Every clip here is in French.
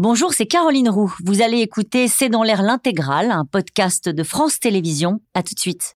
Bonjour, c'est Caroline Roux. Vous allez écouter C'est dans l'air l'intégrale, un podcast de France Télévisions. À tout de suite.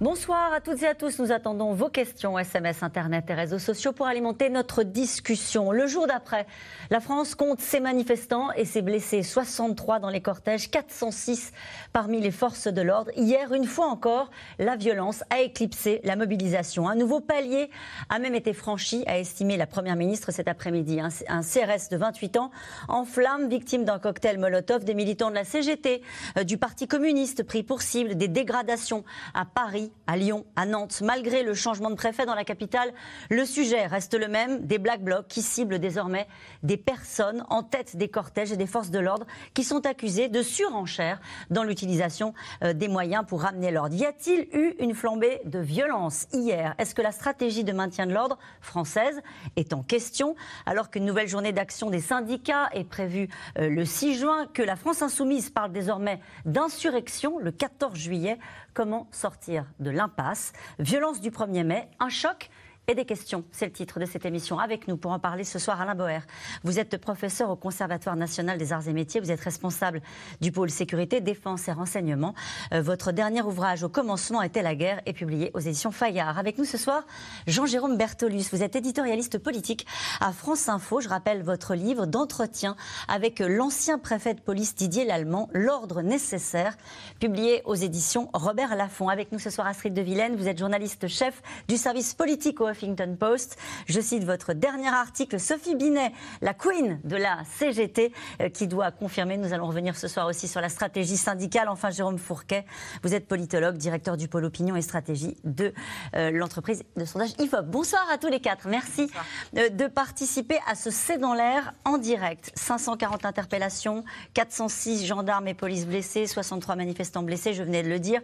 Bonsoir à toutes et à tous. Nous attendons vos questions, SMS, Internet et réseaux sociaux pour alimenter notre discussion. Le jour d'après, la France compte ses manifestants et ses blessés. 63 dans les cortèges, 406 parmi les forces de l'ordre. Hier, une fois encore, la violence a éclipsé la mobilisation. Un nouveau palier a même été franchi, a estimé la Première ministre cet après-midi. Un, CRS de 28 ans en flamme, victime d'un cocktail Molotov, des militants de la CGT, euh, du Parti communiste pris pour cible, des dégradations à Paris à Lyon, à Nantes. Malgré le changement de préfet dans la capitale, le sujet reste le même, des Black Blocs qui ciblent désormais des personnes en tête des cortèges et des forces de l'ordre qui sont accusées de surenchère dans l'utilisation euh, des moyens pour ramener l'ordre. Y a-t-il eu une flambée de violence hier? Est-ce que la stratégie de maintien de l'ordre française est en question? Alors qu'une nouvelle journée d'action des syndicats est prévue euh, le 6 juin, que la France insoumise parle désormais d'insurrection le 14 juillet Comment sortir de l'impasse. Violence du 1er mai, un choc et des questions. C'est le titre de cette émission. Avec nous pour en parler ce soir, Alain Boer. Vous êtes professeur au Conservatoire national des arts et métiers. Vous êtes responsable du pôle sécurité, défense et renseignement. Euh, votre dernier ouvrage, Au commencement était la guerre, est publié aux éditions Fayard. Avec nous ce soir, Jean-Jérôme Bertolus. Vous êtes éditorialiste politique à France Info. Je rappelle votre livre d'entretien avec l'ancien préfet de police Didier Lallemand, L'ordre nécessaire, publié aux éditions Robert Laffont. Avec nous ce soir, Astrid de Vilaine. Vous êtes journaliste chef du service politique au Huffington Post. Je cite votre dernier article, Sophie Binet, la queen de la CGT, euh, qui doit confirmer. Nous allons revenir ce soir aussi sur la stratégie syndicale. Enfin, Jérôme Fourquet, vous êtes politologue, directeur du pôle opinion et stratégie de euh, l'entreprise de sondage IFOP. Bonsoir à tous les quatre. Merci euh, de participer à ce C'est dans l'air en direct. 540 interpellations, 406 gendarmes et polices blessés, 63 manifestants blessés, je venais de le dire.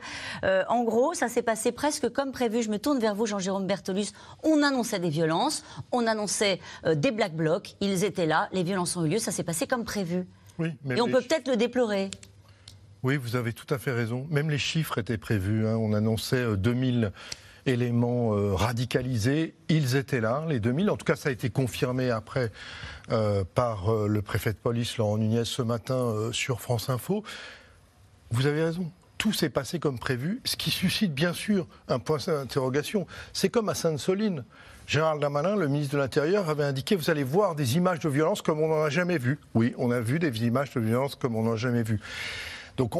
en gros, ça s'est passé presque comme prévu. Je me tourne vers vous, Jean-Jérôme Bertolus on annonçait des violences, on annonçait euh, des black blocs, ils étaient là, les violences ont eu lieu, ça s'est passé comme prévu. Et on peut peut-être le déplorer. Oui, vous avez tout à fait raison. Même les chiffres étaient prévus. Hein. On annonçait 2000 euh, éléments euh, radicalisés. Ils étaient là, les 2000. En tout cas, ça a été confirmé après par le préfet de police, Laurent Nunez, ce matin sur France Info. Vous avez raison tout s'est passé comme prévu, ce qui suscite bien sûr un point d'interrogation. C'est comme à Sainte-Soline. Gérald Damanin, le ministre de l'Intérieur, avait indiqué vous allez voir des images de violence comme on n'en a jamais vu. Oui, on a vu des images de violence comme on n'en a jamais vu. Donc,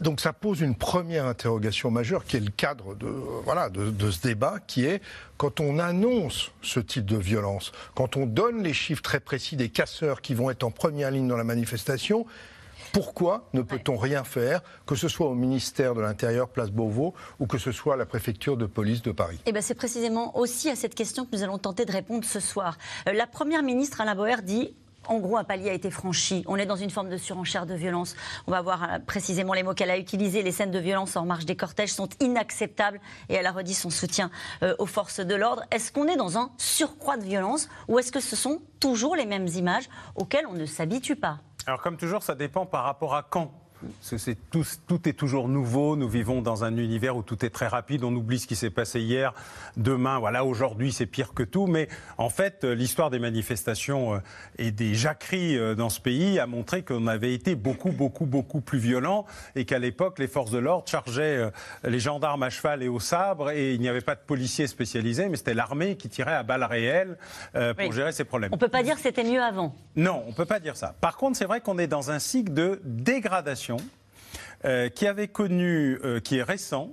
donc ça pose une première interrogation majeure qui est le cadre de, voilà, de, de, ce débat, qui est quand on annonce ce type de violence, quand on donne les chiffres très précis des casseurs qui vont être en première ligne dans la manifestation, pourquoi ne peut-on rien faire, que ce soit au ministère de l'Intérieur, place Beauvau, ou que ce soit à la préfecture de police de Paris? Eh ben, C'est précisément aussi à cette question que nous allons tenter de répondre ce soir. Euh, la Première ministre, Alain Boer, dit en gros, un palier a été franchi. On est dans une forme de surenchère de violence. On va voir euh, précisément les mots qu'elle a utilisés. Les scènes de violence en marge des cortèges sont inacceptables et elle a redit son soutien euh, aux forces de l'ordre. Est-ce qu'on est dans un surcroît de violence ou est-ce que ce sont toujours les mêmes images auxquelles on ne s'habitue pas? Alors comme toujours, ça dépend par rapport à quand c'est tout, tout, est toujours nouveau. Nous vivons dans un univers où tout est très rapide. On oublie ce qui s'est passé hier. Demain, voilà, aujourd'hui, c'est pire que tout. Mais en fait, euh, l'histoire des manifestations euh, et des jacqueries euh, dans ce pays a montré qu'on avait été beaucoup, beaucoup, beaucoup plus violent et qu'à l'époque, les forces de l'ordre chargeaient les gendarmes à cheval et au sabre et il n'y avait pas de policiers spécialisés, mais c'était l'armée qui tirait à balles réelles pour gérer ces problèmes. On ne peut pas dire que c'était mieux avant. Non, on ne peut pas dire ça. Par contre, c'est vrai qu'on est dans un cycle de dégradation euh, qui avait connu, euh, qui est récent,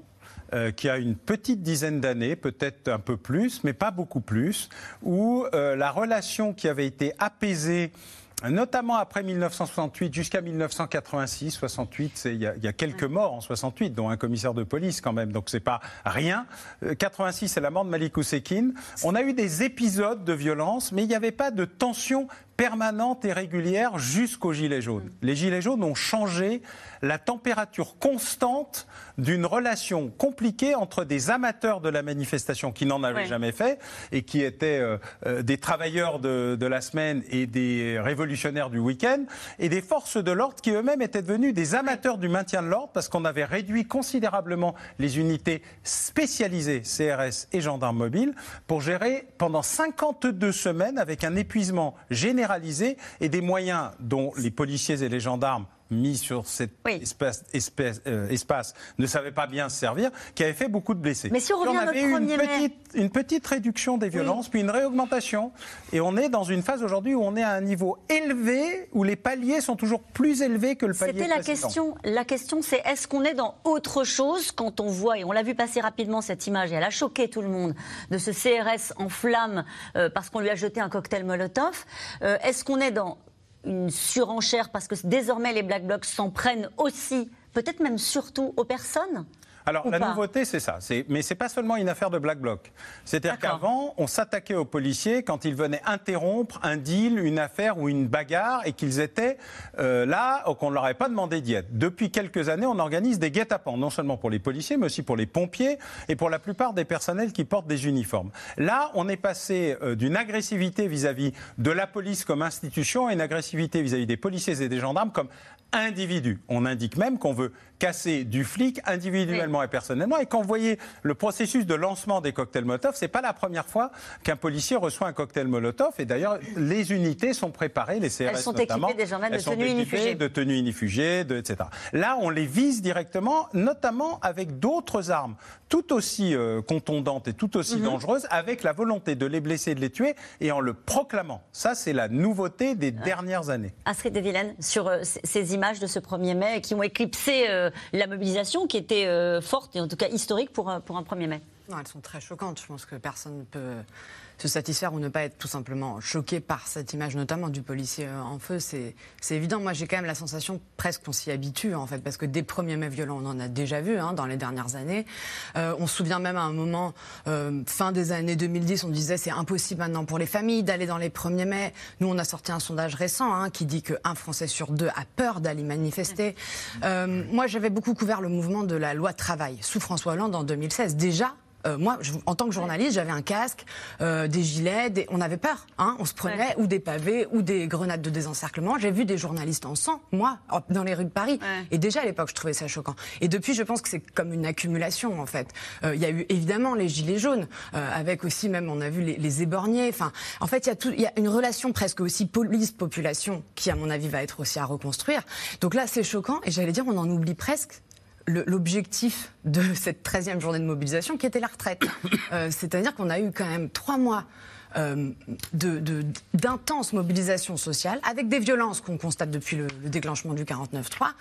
euh, qui a une petite dizaine d'années, peut-être un peu plus, mais pas beaucoup plus, où la relation qui avait été apaisée notamment après 1968 jusqu'à 1986. 68, il y, y, a quelques morts en 68, dont un commissaire de police quand même, donc c'est pas rien. 86, c'est la mort de Malik Ousekine. On a eu des épisodes de violence, mais il n'y avait pas de tension permanente et régulière jusqu'aux Gilets jaunes. Les Gilets jaunes ont changé la température constante d'une relation compliquée entre des amateurs de la manifestation qui n'en avaient jamais fait et qui étaient euh, euh, des travailleurs de, la semaine et des révolutionnaires du week-end et des forces de l'ordre qui eux-mêmes étaient devenus des amateurs du maintien de l'ordre parce qu'on avait réduit considérablement les unités spécialisées CRS et gendarmes mobiles pour gérer pendant 52 semaines avec un épuisement et des moyens dont les policiers et les gendarmes mis sur cet espace, euh, espace, ne savait pas bien se servir, qui avait fait beaucoup de blessés. Mais si on revient on avait eu une petite, une petite réduction des violences, puis une réaugmentation. Et on est dans une phase aujourd'hui où on est à un niveau élevé, où les paliers sont toujours plus élevés que le palier C'était la question. La question, c'est est-ce qu'on est dans autre chose quand on voit, et on l'a vu passer rapidement cette image, et elle a choqué tout le monde, de ce CRS en flammes euh, parce qu'on lui a jeté un cocktail Molotov. Euh, est-ce qu'on est dans une surenchère parce que désormais les Black Blocs s'en prennent aussi, peut-être même surtout aux personnes? Alors la nouveauté, c'est ça. Mais c'est pas seulement une affaire de black bloc. C'est-à-dire qu'avant, on s'attaquait aux policiers quand ils venaient interrompre un deal, une affaire ou une bagarre et qu'ils étaient euh, là ou qu'on ne leur avait pas demandé d'y être. Depuis quelques années, on organise des guet-apens, non seulement pour les policiers, mais aussi pour les pompiers et pour la plupart des personnels qui portent des uniformes. Là, on est passé euh, d'une agressivité vis-à-vis de la police comme institution à une agressivité vis-à-vis -vis des policiers et des gendarmes comme individus. On indique même qu'on veut casser du flic individuellement et personnellement. Et quand vous voyez le processus de lancement des cocktails Molotov, c'est pas la première fois qu'un policier reçoit un cocktail Molotov. Et d'ailleurs, les unités sont préparées, les CRS elles sont notamment, équipées désormais de tenues inifugées, de tenues inifugées, de, etc. Là, on les vise directement, notamment avec d'autres armes, tout aussi euh, contondantes et tout aussi mhm. dangereuses, avec la volonté de les blesser, de les tuer, et en le proclamant. Ça, c'est la nouveauté des dernières années. Astrid de Vilaine, sur euh, ces images de ce 1er mai qui ont éclipsé euh, la mobilisation qui était euh, forte et en tout cas historique pour, pour un 1er mai. Non, elles sont très choquantes. Je pense que personne ne peut se satisfaire ou ne pas être tout simplement choqué par cette image, notamment du policier euh, en feu, c'est évident. Moi, j'ai quand même la sensation presque qu'on s'y habitue, en fait, parce que des premiers mai violents, on en a déjà vu hein, dans les dernières années. Euh, on se souvient même à un moment, euh, fin des années 2010, on disait c'est impossible maintenant pour les familles d'aller dans les premiers mai. Nous, on a sorti un sondage récent hein, qui dit qu'un Français sur deux a peur d'aller manifester. moi, j'avais beaucoup couvert le mouvement de la loi travail sous François Hollande en 2016. Déjà, euh, moi, en tant que journaliste, j'avais un casque, euh, des gilets, on avait peur. Hein, on se prenait ou des pavés ou des grenades de désencerclement. J'ai vu des journalistes en sang, moi, dans les rues de Paris. Et déjà à l'époque, je trouvais ça choquant. Et depuis, je pense que c'est comme une accumulation, en fait. Euh, il y a eu évidemment les gilets jaunes, avec aussi même, on a vu les, les éborgnés. Enfin, en fait, il y, a une relation presque aussi police-population qui, à mon avis, va être aussi à reconstruire. Donc là, c'est choquant. Et j'allais dire, on en oublie presque l'objectif de cette 13e journée de mobilisation qui était la retraite. Euh, c'est-à-dire qu'on a eu quand même trois mois euh, d'intense mobilisation sociale, avec des violences qu'on constate depuis le, déclenchement du 49-3.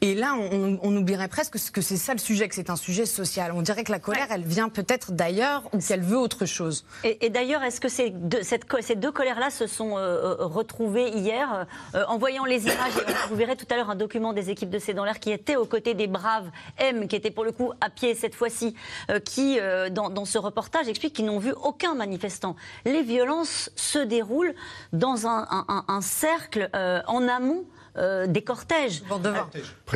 Et là, on, oublierait presque que c'est ça le sujet, que c'est un sujet social. On dirait que la colère, elle vient peut-être d'ailleurs ou qu'elle veut autre chose. Et, d'ailleurs, est-ce que ces deux, cette, ces deux colères-là se sont euh, euh, retrouvées hier En voyant les images, vous verrez tout à l'heure un document des équipes de C'est dans l'air qui était aux côtés des braves M, qui étaient pour le coup à pied cette fois-ci, qui, dans, dans, ce reportage, expliquent qu'ils n'ont vu aucun manifestant les violences se déroulent dans un, cercle euh, en amont euh, des cortèges.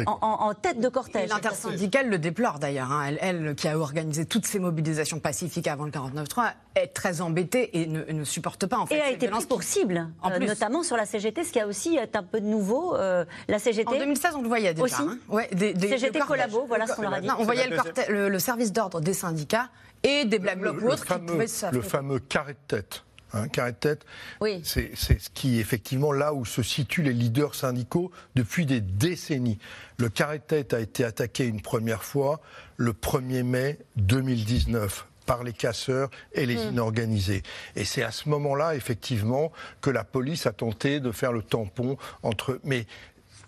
En, tête de cortège. L'intersyndicale le déplore d'ailleurs. Hein. Elle, qui a organisé toutes ces mobilisations pacifiques avant le 49-3, est très embêtée et ne, supporte pas en fait. Et a été prise pour cible, euh, notamment sur la CGT, ce qui a aussi est un peu de nouveau. la CGT. En 2016, on le voyait déjà. Aussi. Hein. Ouais, des, CGT collabo, voilà ce qu'on leur a dit. on voyait le, le service d'ordre des syndicats et des Black Blocs ou autres qui pouvaient Le fameux carré de tête. Un carré de tête, oui. c'est ce qui, effectivement, là où se situent les leaders syndicaux depuis des décennies. Le carré de tête a été attaqué une première fois le 1er mai 2019 par les casseurs et les hmm. inorganisés. Et c'est à ce moment-là, effectivement, que la police a tenté de faire le tampon entre. Mais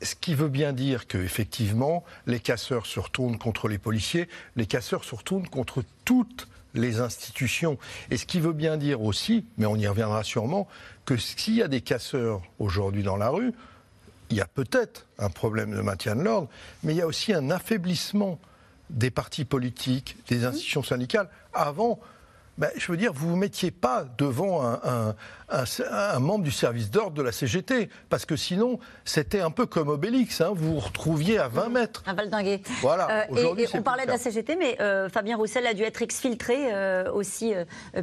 ce qui veut bien dire que, effectivement, les casseurs se retournent contre les policiers, les casseurs se retournent contre toutes les institutions. Et ce qui veut bien dire aussi, mais on y reviendra sûrement, que s'il y a des casseurs aujourd'hui dans la rue, il y a peut-être un problème de maintien de l'ordre, mais il y a aussi un affaiblissement des partis politiques, des institutions syndicales. Avant, ben, je veux dire, vous ne vous mettiez pas devant un, un, membre du service d'ordre de la CGT, parce que sinon, c'était un peu comme Obélix, hein, vous vous retrouviez à 20 mètres. Un valdingué. Voilà. Euh, et, on parlait de la CGT, mais euh, Fabien Roussel a dû être exfiltré euh, aussi,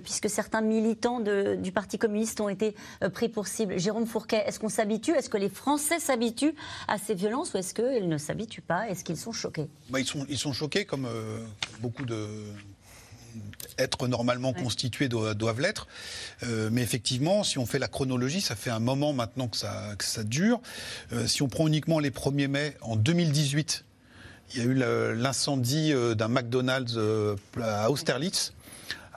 puisque certains militants du Parti communiste ont été pris pour cible. Jérôme Fourquet, est-ce qu'on s'habitue? Est-ce que les Français s'habituent à ces violences ou est-ce qu'ils ne s'habituent pas? Est-ce qu'ils sont choqués? Bah, ils, sont, ils sont choqués, comme beaucoup de être normalement constitués doivent, l'être. Euh, mais effectivement, si on fait la chronologie, ça fait un moment maintenant que ça, ça dure. Euh, si on prend uniquement les 1er mai, en 2018, il y a eu l'incendie euh, d'un McDonald's à Austerlitz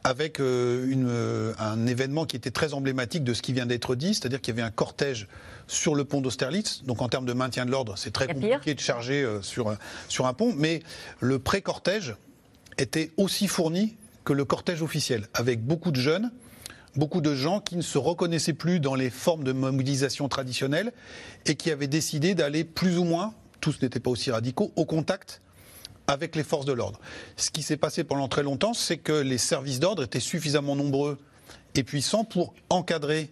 avec une, un événement qui était très emblématique de ce qui vient d'être dit, c'est-à-dire qu'il y avait un cortège sur le pont d'Austerlitz. Donc en termes de maintien de l'ordre, c'est très compliqué de charger sur, sur un pont, mais le pré-cortège était aussi fourni que le cortège officiel, avec beaucoup de jeunes, beaucoup de gens qui ne se reconnaissaient plus dans les formes de mobilisation traditionnelles et qui avaient décidé d'aller plus ou moins, tous n'étaient pas aussi radicaux, au contact avec les forces de l'ordre. Ce qui s'est passé pendant très longtemps, c'est que les services d'ordre étaient suffisamment nombreux et puissants pour encadrer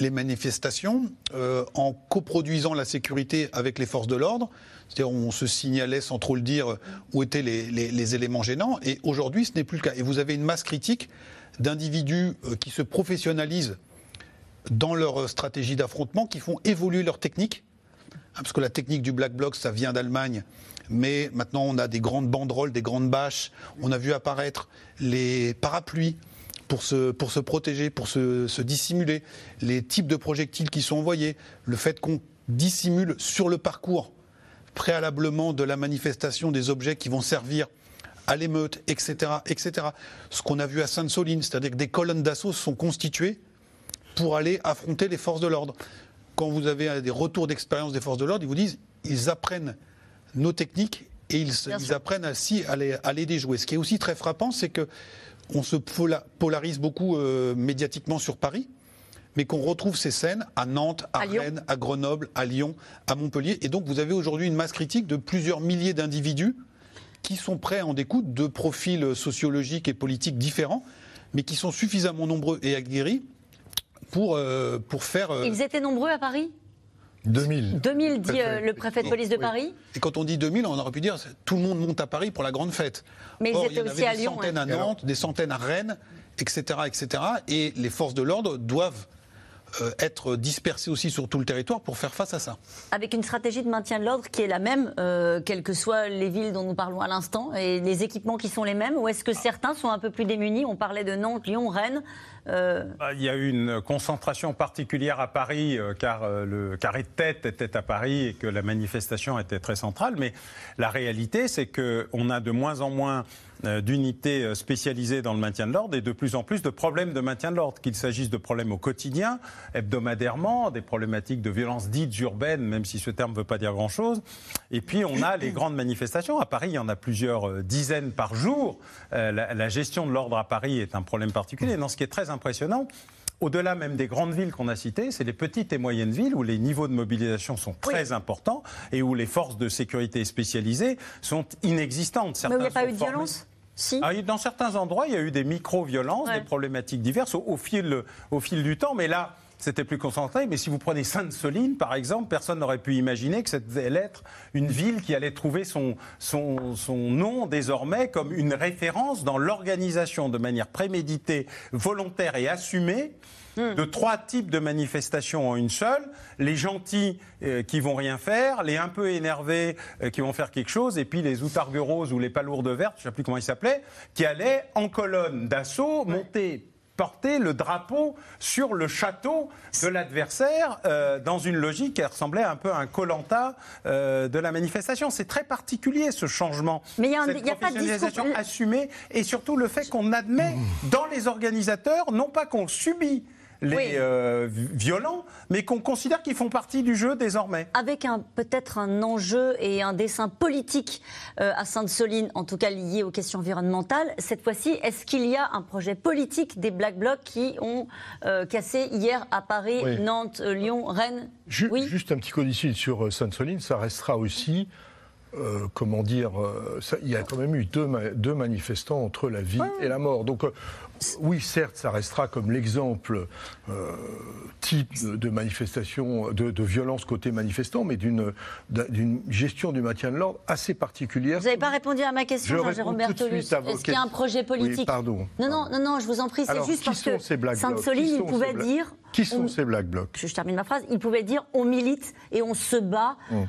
les manifestations euh, en coproduisant la sécurité avec les forces de l'ordre. C'est-à-dire on se signalait sans trop le dire où étaient les, éléments gênants. Et aujourd'hui, ce n'est plus le cas. Et vous avez une masse critique d'individus euh, qui se professionnalisent dans leur stratégie d'affrontement, qui font évoluer leur technique. Hein, parce que la technique du Black Bloc, ça vient d'Allemagne. Mais maintenant, on a des grandes banderoles, des grandes bâches. On a vu apparaître les parapluies pour se, pour se protéger, pour se, dissimuler, les types de projectiles qui sont envoyés, le fait qu'on dissimule sur le parcours préalablement de la manifestation des objets qui vont servir à l'émeute, etc., etc. Ce qu'on a vu à Sainte-Soline, c'est-à-dire que des colonnes d'assaut sont constituées pour aller affronter les forces de l'ordre. Quand vous avez des retours d'expérience des forces de l'ordre, ils vous disent ils apprennent nos techniques et ils, apprennent aussi à les, à les déjouer. Ce qui est aussi très frappant, c'est que on se polarise beaucoup euh, médiatiquement sur Paris, mais qu'on retrouve ces scènes à Nantes, à, Rennes, à Grenoble, à Lyon, à Montpellier. Et donc vous avez aujourd'hui une masse critique de plusieurs milliers d'individus qui sont prêts à en découdre de profils sociologiques et politiques différents, mais qui sont suffisamment nombreux et aguerris pour, euh, pour faire... Euh, Ils étaient nombreux à Paris? 2000. 2000, dit euh, le préfet de police de Paris. Et quand on dit 2000, on aurait pu dire tout le monde monte à Paris pour la grande fête. Mais ils étaient aussi à Lyon. Des centaines à Nantes, des centaines à Rennes, etc., etc. Et les forces de l'ordre doivent être dispersés aussi sur tout le territoire pour faire face à ça. Avec une stratégie de maintien de l'ordre qui est la même, euh, quelles que soient les villes dont nous parlons à l'instant, et les équipements qui sont les mêmes, ou est-ce que certains sont un peu plus démunis? On parlait de Nantes, Lyon, Rennes. Euh, bah, il y a eu une concentration particulière à Paris, car le carré de tête était à Paris et que la manifestation était très centrale. Mais la réalité, c'est qu'on a de moins en moins euh, d'unités euh, spécialisées dans le maintien de l'ordre et de plus en plus de problèmes de maintien de l'ordre, qu'il s'agisse de problèmes au quotidien, hebdomadairement, des problématiques de violences dites urbaines, même si ce terme ne veut pas dire grand-chose. Et puis on a les grandes manifestations. À Paris, il y en a plusieurs euh, dizaines par jour. la, la gestion de l'ordre à Paris est un problème particulier. Non, ce qui est très impressionnant, au-delà même des grandes villes qu'on a citées, c'est les petites et moyennes villes où les niveaux de mobilisation sont très importants et où les forces de sécurité spécialisées sont inexistantes. Certains Mais où il n'y a pas eu de violence? Ah, dans certains endroits, il y a eu des micro-violences, des problématiques diverses au, fil, au fil du temps. Mais là, c'était plus concentré. Mais si vous prenez Sainte-Soline, par exemple, personne n'aurait pu imaginer que c'était être une ville qui allait trouver son, son, son nom désormais comme une référence dans l'organisation de manière préméditée, volontaire et assumée Hmm. de trois types de manifestations en une seule. Les gentils euh, qui vont rien faire, les un peu énervés euh, qui vont faire quelque chose, et puis les outargues roses ou les palourdes vertes, je ne sais plus comment ils s'appelaient, qui allaient en colonne d'assaut monter porter le drapeau sur le château de l'adversaire euh, dans une logique qui ressemblait un peu à un colanta de la manifestation. C'est très particulier ce changement. Mais il y a, Cette a pas de assumée et surtout le fait qu'on admet dans les organisateurs, non pas qu'on subit les euh, violents, mais qu'on considère qu'ils font partie du jeu désormais. Avec peut-être un enjeu et un dessin politique euh, à Sainte-Soline, en tout cas lié aux questions environnementales. Cette fois-ci, est-ce qu'il y a un projet politique des Black Blocs qui ont euh, cassé hier à Paris, Nantes, Lyon, Rennes? Oui. Juste un petit codicile sur Sainte-Soline, ça restera aussi euh, comment dire, euh, ça- il y a quand même eu deux, ma- deux manifestants entre la vie et la mort. Donc, euh, oui, certes, ça restera comme l'exemple euh, type de, manifestation, de, de violence côté manifestant, mais d'une d'un- d'une gestion du maintien de l'ordre assez particulière. Vous n'avez pas répondu à ma question, Je Jean-Jérôme Bertolus. Est-ce qu'il y a un projet Oui, politique pardon. Non, non, non, non, je vous en prie, c'est juste qui parce sont que ces Black Blocs Sainte-Soline, il pouvait dire... Qui sont on- ces Black Blocs je, je termine ma phrase, il pouvait dire on milite et on se bat Hum.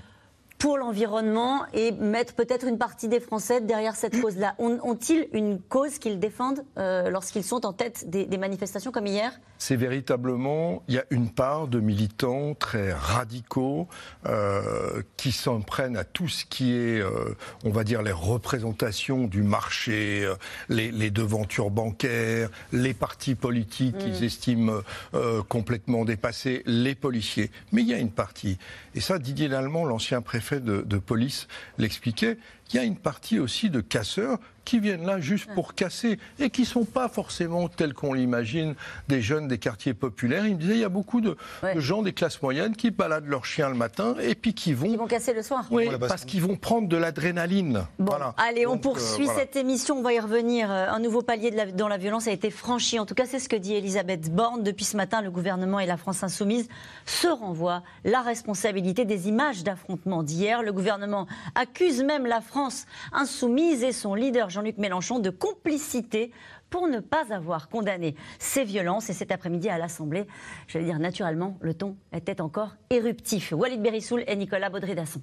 Pour l'environnement et mettre peut-être une partie des Français derrière cette cause-là. Ont- Ont-ils une cause qu'ils défendent euh, lorsqu'ils sont en tête des, des manifestations comme hier? C'est véritablement, il y a une part de militants très radicaux euh, qui s'en prennent à tout ce qui est, euh, on va dire, les représentations du marché, les, les devantures bancaires, les partis politiques qu'ils estiment euh, complètement dépassés, les policiers. Mais il y a une partie, et ça Didier Lallemand, l'ancien préfet de, police, l'expliquait, il y a une partie aussi de casseurs qui viennent là juste pour casser et qui sont pas forcément tels qu'on l'imagine des jeunes des quartiers populaires. Il me disait il y a beaucoup de, Ouais. de gens des classes moyennes qui baladent leurs chiens le matin et puis qui vont Ils vont casser le soir oui, parce qu'ils vont prendre de l'adrénaline. Bon, Voilà. allez, on Donc, poursuit euh, voilà. cette émission, on va y revenir. Euh, Un nouveau palier de la- dans la violence a été franchi. En tout cas, c'est ce que dit Elisabeth Borne. Depuis ce matin, le gouvernement et la France insoumise se renvoient la responsabilité des images d'affrontement d'hier. Le gouvernement accuse même la France insoumise et son leader Jean-Luc Mélenchon de complicité pour ne pas avoir condamné ces violences. Et cet après-midi à l'Assemblée, j'allais dire naturellement, le ton était encore éruptif. Walid Berissoul et Nicolas Baudry-Dasson.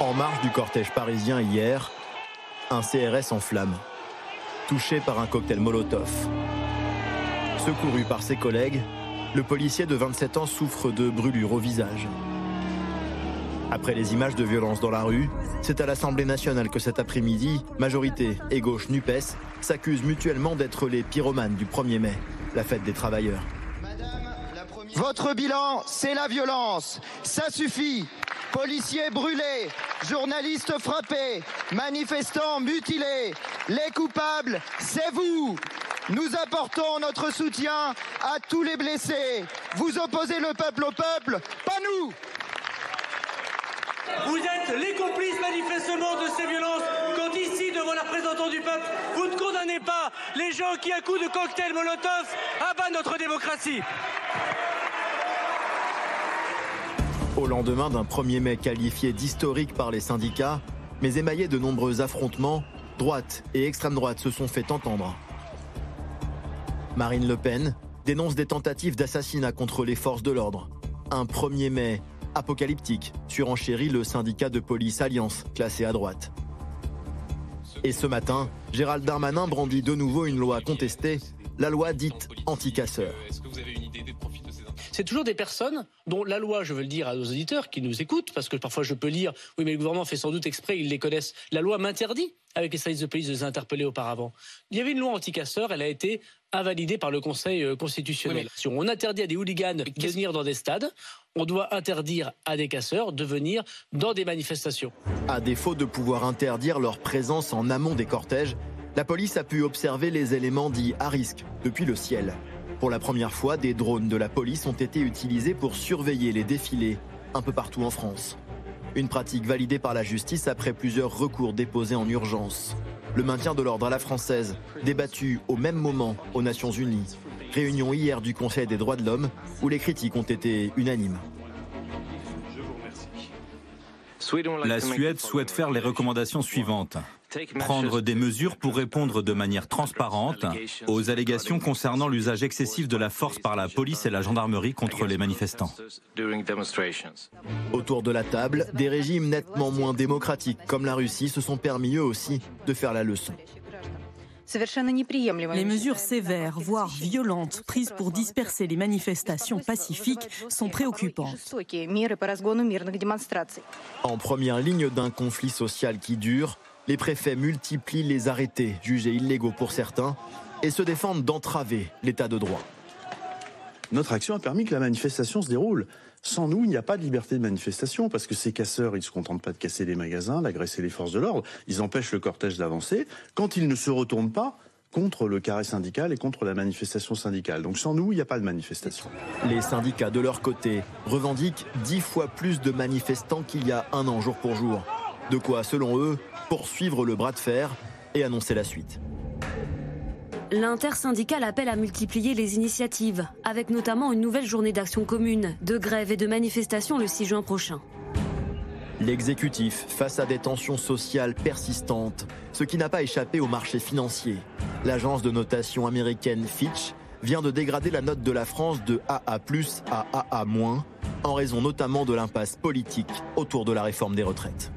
En marge du cortège parisien hier, un CRS en flammes, touché par un cocktail Molotov. Secouru par ses collègues, le policier de 27 ans souffre de brûlures au visage. Après les images de violence dans la rue, c'est à l'Assemblée nationale que cet après-midi, majorité et gauche NUPES s'accusent mutuellement d'être les pyromanes du 1er mai, la fête des travailleurs. Votre bilan, c'est la violence. Ça suffit. Policiers brûlés, journalistes frappés, manifestants mutilés. Les coupables, c'est vous. Nous apportons notre soutien à tous les blessés. Vous opposez le peuple au peuple, pas nous. Vous êtes les complices manifestement de ces violences quand ici, devant la représentante du peuple, vous ne condamnez pas les gens qui, à coups de cocktail Molotov, abattent notre démocratie. Au lendemain d'un 1er mai qualifié d'historique par les syndicats, mais émaillé de nombreux affrontements, droite et extrême droite se sont fait entendre. Marine Le Pen dénonce des tentatives d'assassinat contre les forces de l'ordre. Un 1er mai apocalyptique surenchérit le syndicat de police Alliance, classé à droite. Et ce matin, Gérald Darmanin brandit de nouveau une loi contestée, la loi dite anti-casseur. C'est toujours des personnes dont la loi, je veux le dire à nos auditeurs qui nous écoutent, parce que parfois je peux lire, oui mais le gouvernement fait sans doute exprès, ils les connaissent. La loi m'interdit, avec les services de police, de les interpeller auparavant. Il y avait une loi anti-casseurs, elle a été invalidée par le Conseil euh, constitutionnel. Si on interdit à des hooligans de venir dans des stades, on doit interdire à des casseurs de venir dans des manifestations. À défaut de pouvoir interdire leur présence en amont des cortèges, la police a pu observer les éléments dits à risque depuis le ciel. Pour la première fois, des drones de la police ont été utilisés pour surveiller les défilés un peu partout en France. Une pratique validée par la justice après plusieurs recours déposés en urgence. Le maintien de l'ordre à la française, débattu au même moment aux Nations Unies. Réunion hier du Conseil des droits de l'homme où les critiques ont été unanimes. La Suède souhaite faire les recommandations suivantes. Prendre des mesures pour répondre de manière transparente aux allégations concernant l'usage excessif de la force par la police et la gendarmerie contre les manifestants. Autour de la table, des régimes nettement moins démocratiques comme la Russie se sont permis eux aussi de faire la leçon. Les mesures sévères, voire violentes, prises pour disperser les manifestations pacifiques sont préoccupantes. En première ligne d'un conflit social qui dure, les préfets multiplient les arrêtés, jugés illégaux pour certains, et se défendent d'entraver l'état de droit. Notre action a permis que la manifestation se déroule. Sans nous, il n'y a pas de liberté de manifestation parce que ces casseurs, ils se contentent pas de casser les magasins, d'agresser les forces de l'ordre. Ils empêchent le cortège d'avancer. Quand ils ne se retournent pas, contre le carré syndical et contre la manifestation syndicale. Donc sans nous, il n'y a pas de manifestation. Les syndicats, de leur côté, revendiquent dix fois plus de manifestants qu'il y a un an jour pour jour. De quoi, selon eux, poursuivre le bras de fer et annoncer la suite. L'intersyndical appelle à multiplier les initiatives, avec notamment une nouvelle journée d'action commune, de grève et de manifestation le 6 juin prochain. L'exécutif face à des tensions sociales persistantes, ce qui n'a pas échappé au marché financier. L'agence de notation américaine Fitch vient de dégrader la note de la France de AA+ à AA-, en raison notamment de l'impasse politique autour de la réforme des retraites.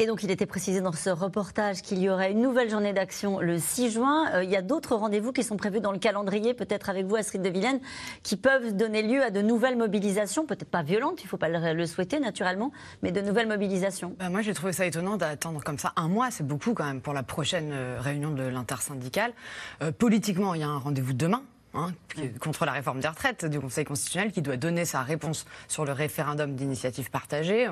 Et donc, il était précisé dans ce reportage qu'il y aurait une nouvelle journée d'action le 6 juin. Euh, il y a d'autres rendez-vous qui sont prévus dans le calendrier, peut-être avec vous, Astrid de Villaine, qui peuvent donner lieu à de nouvelles mobilisations, peut-être pas violentes, il ne faut pas le, souhaiter naturellement, mais de nouvelles mobilisations. Bah, moi, j'ai trouvé ça étonnant d'attendre comme ça un mois. C'est beaucoup quand même pour la prochaine euh, réunion de l'intersyndicale. Euh, politiquement, il y a un rendez-vous demain. Hein, contre la réforme des retraites du Conseil constitutionnel qui doit donner sa réponse sur le référendum d'initiative partagée.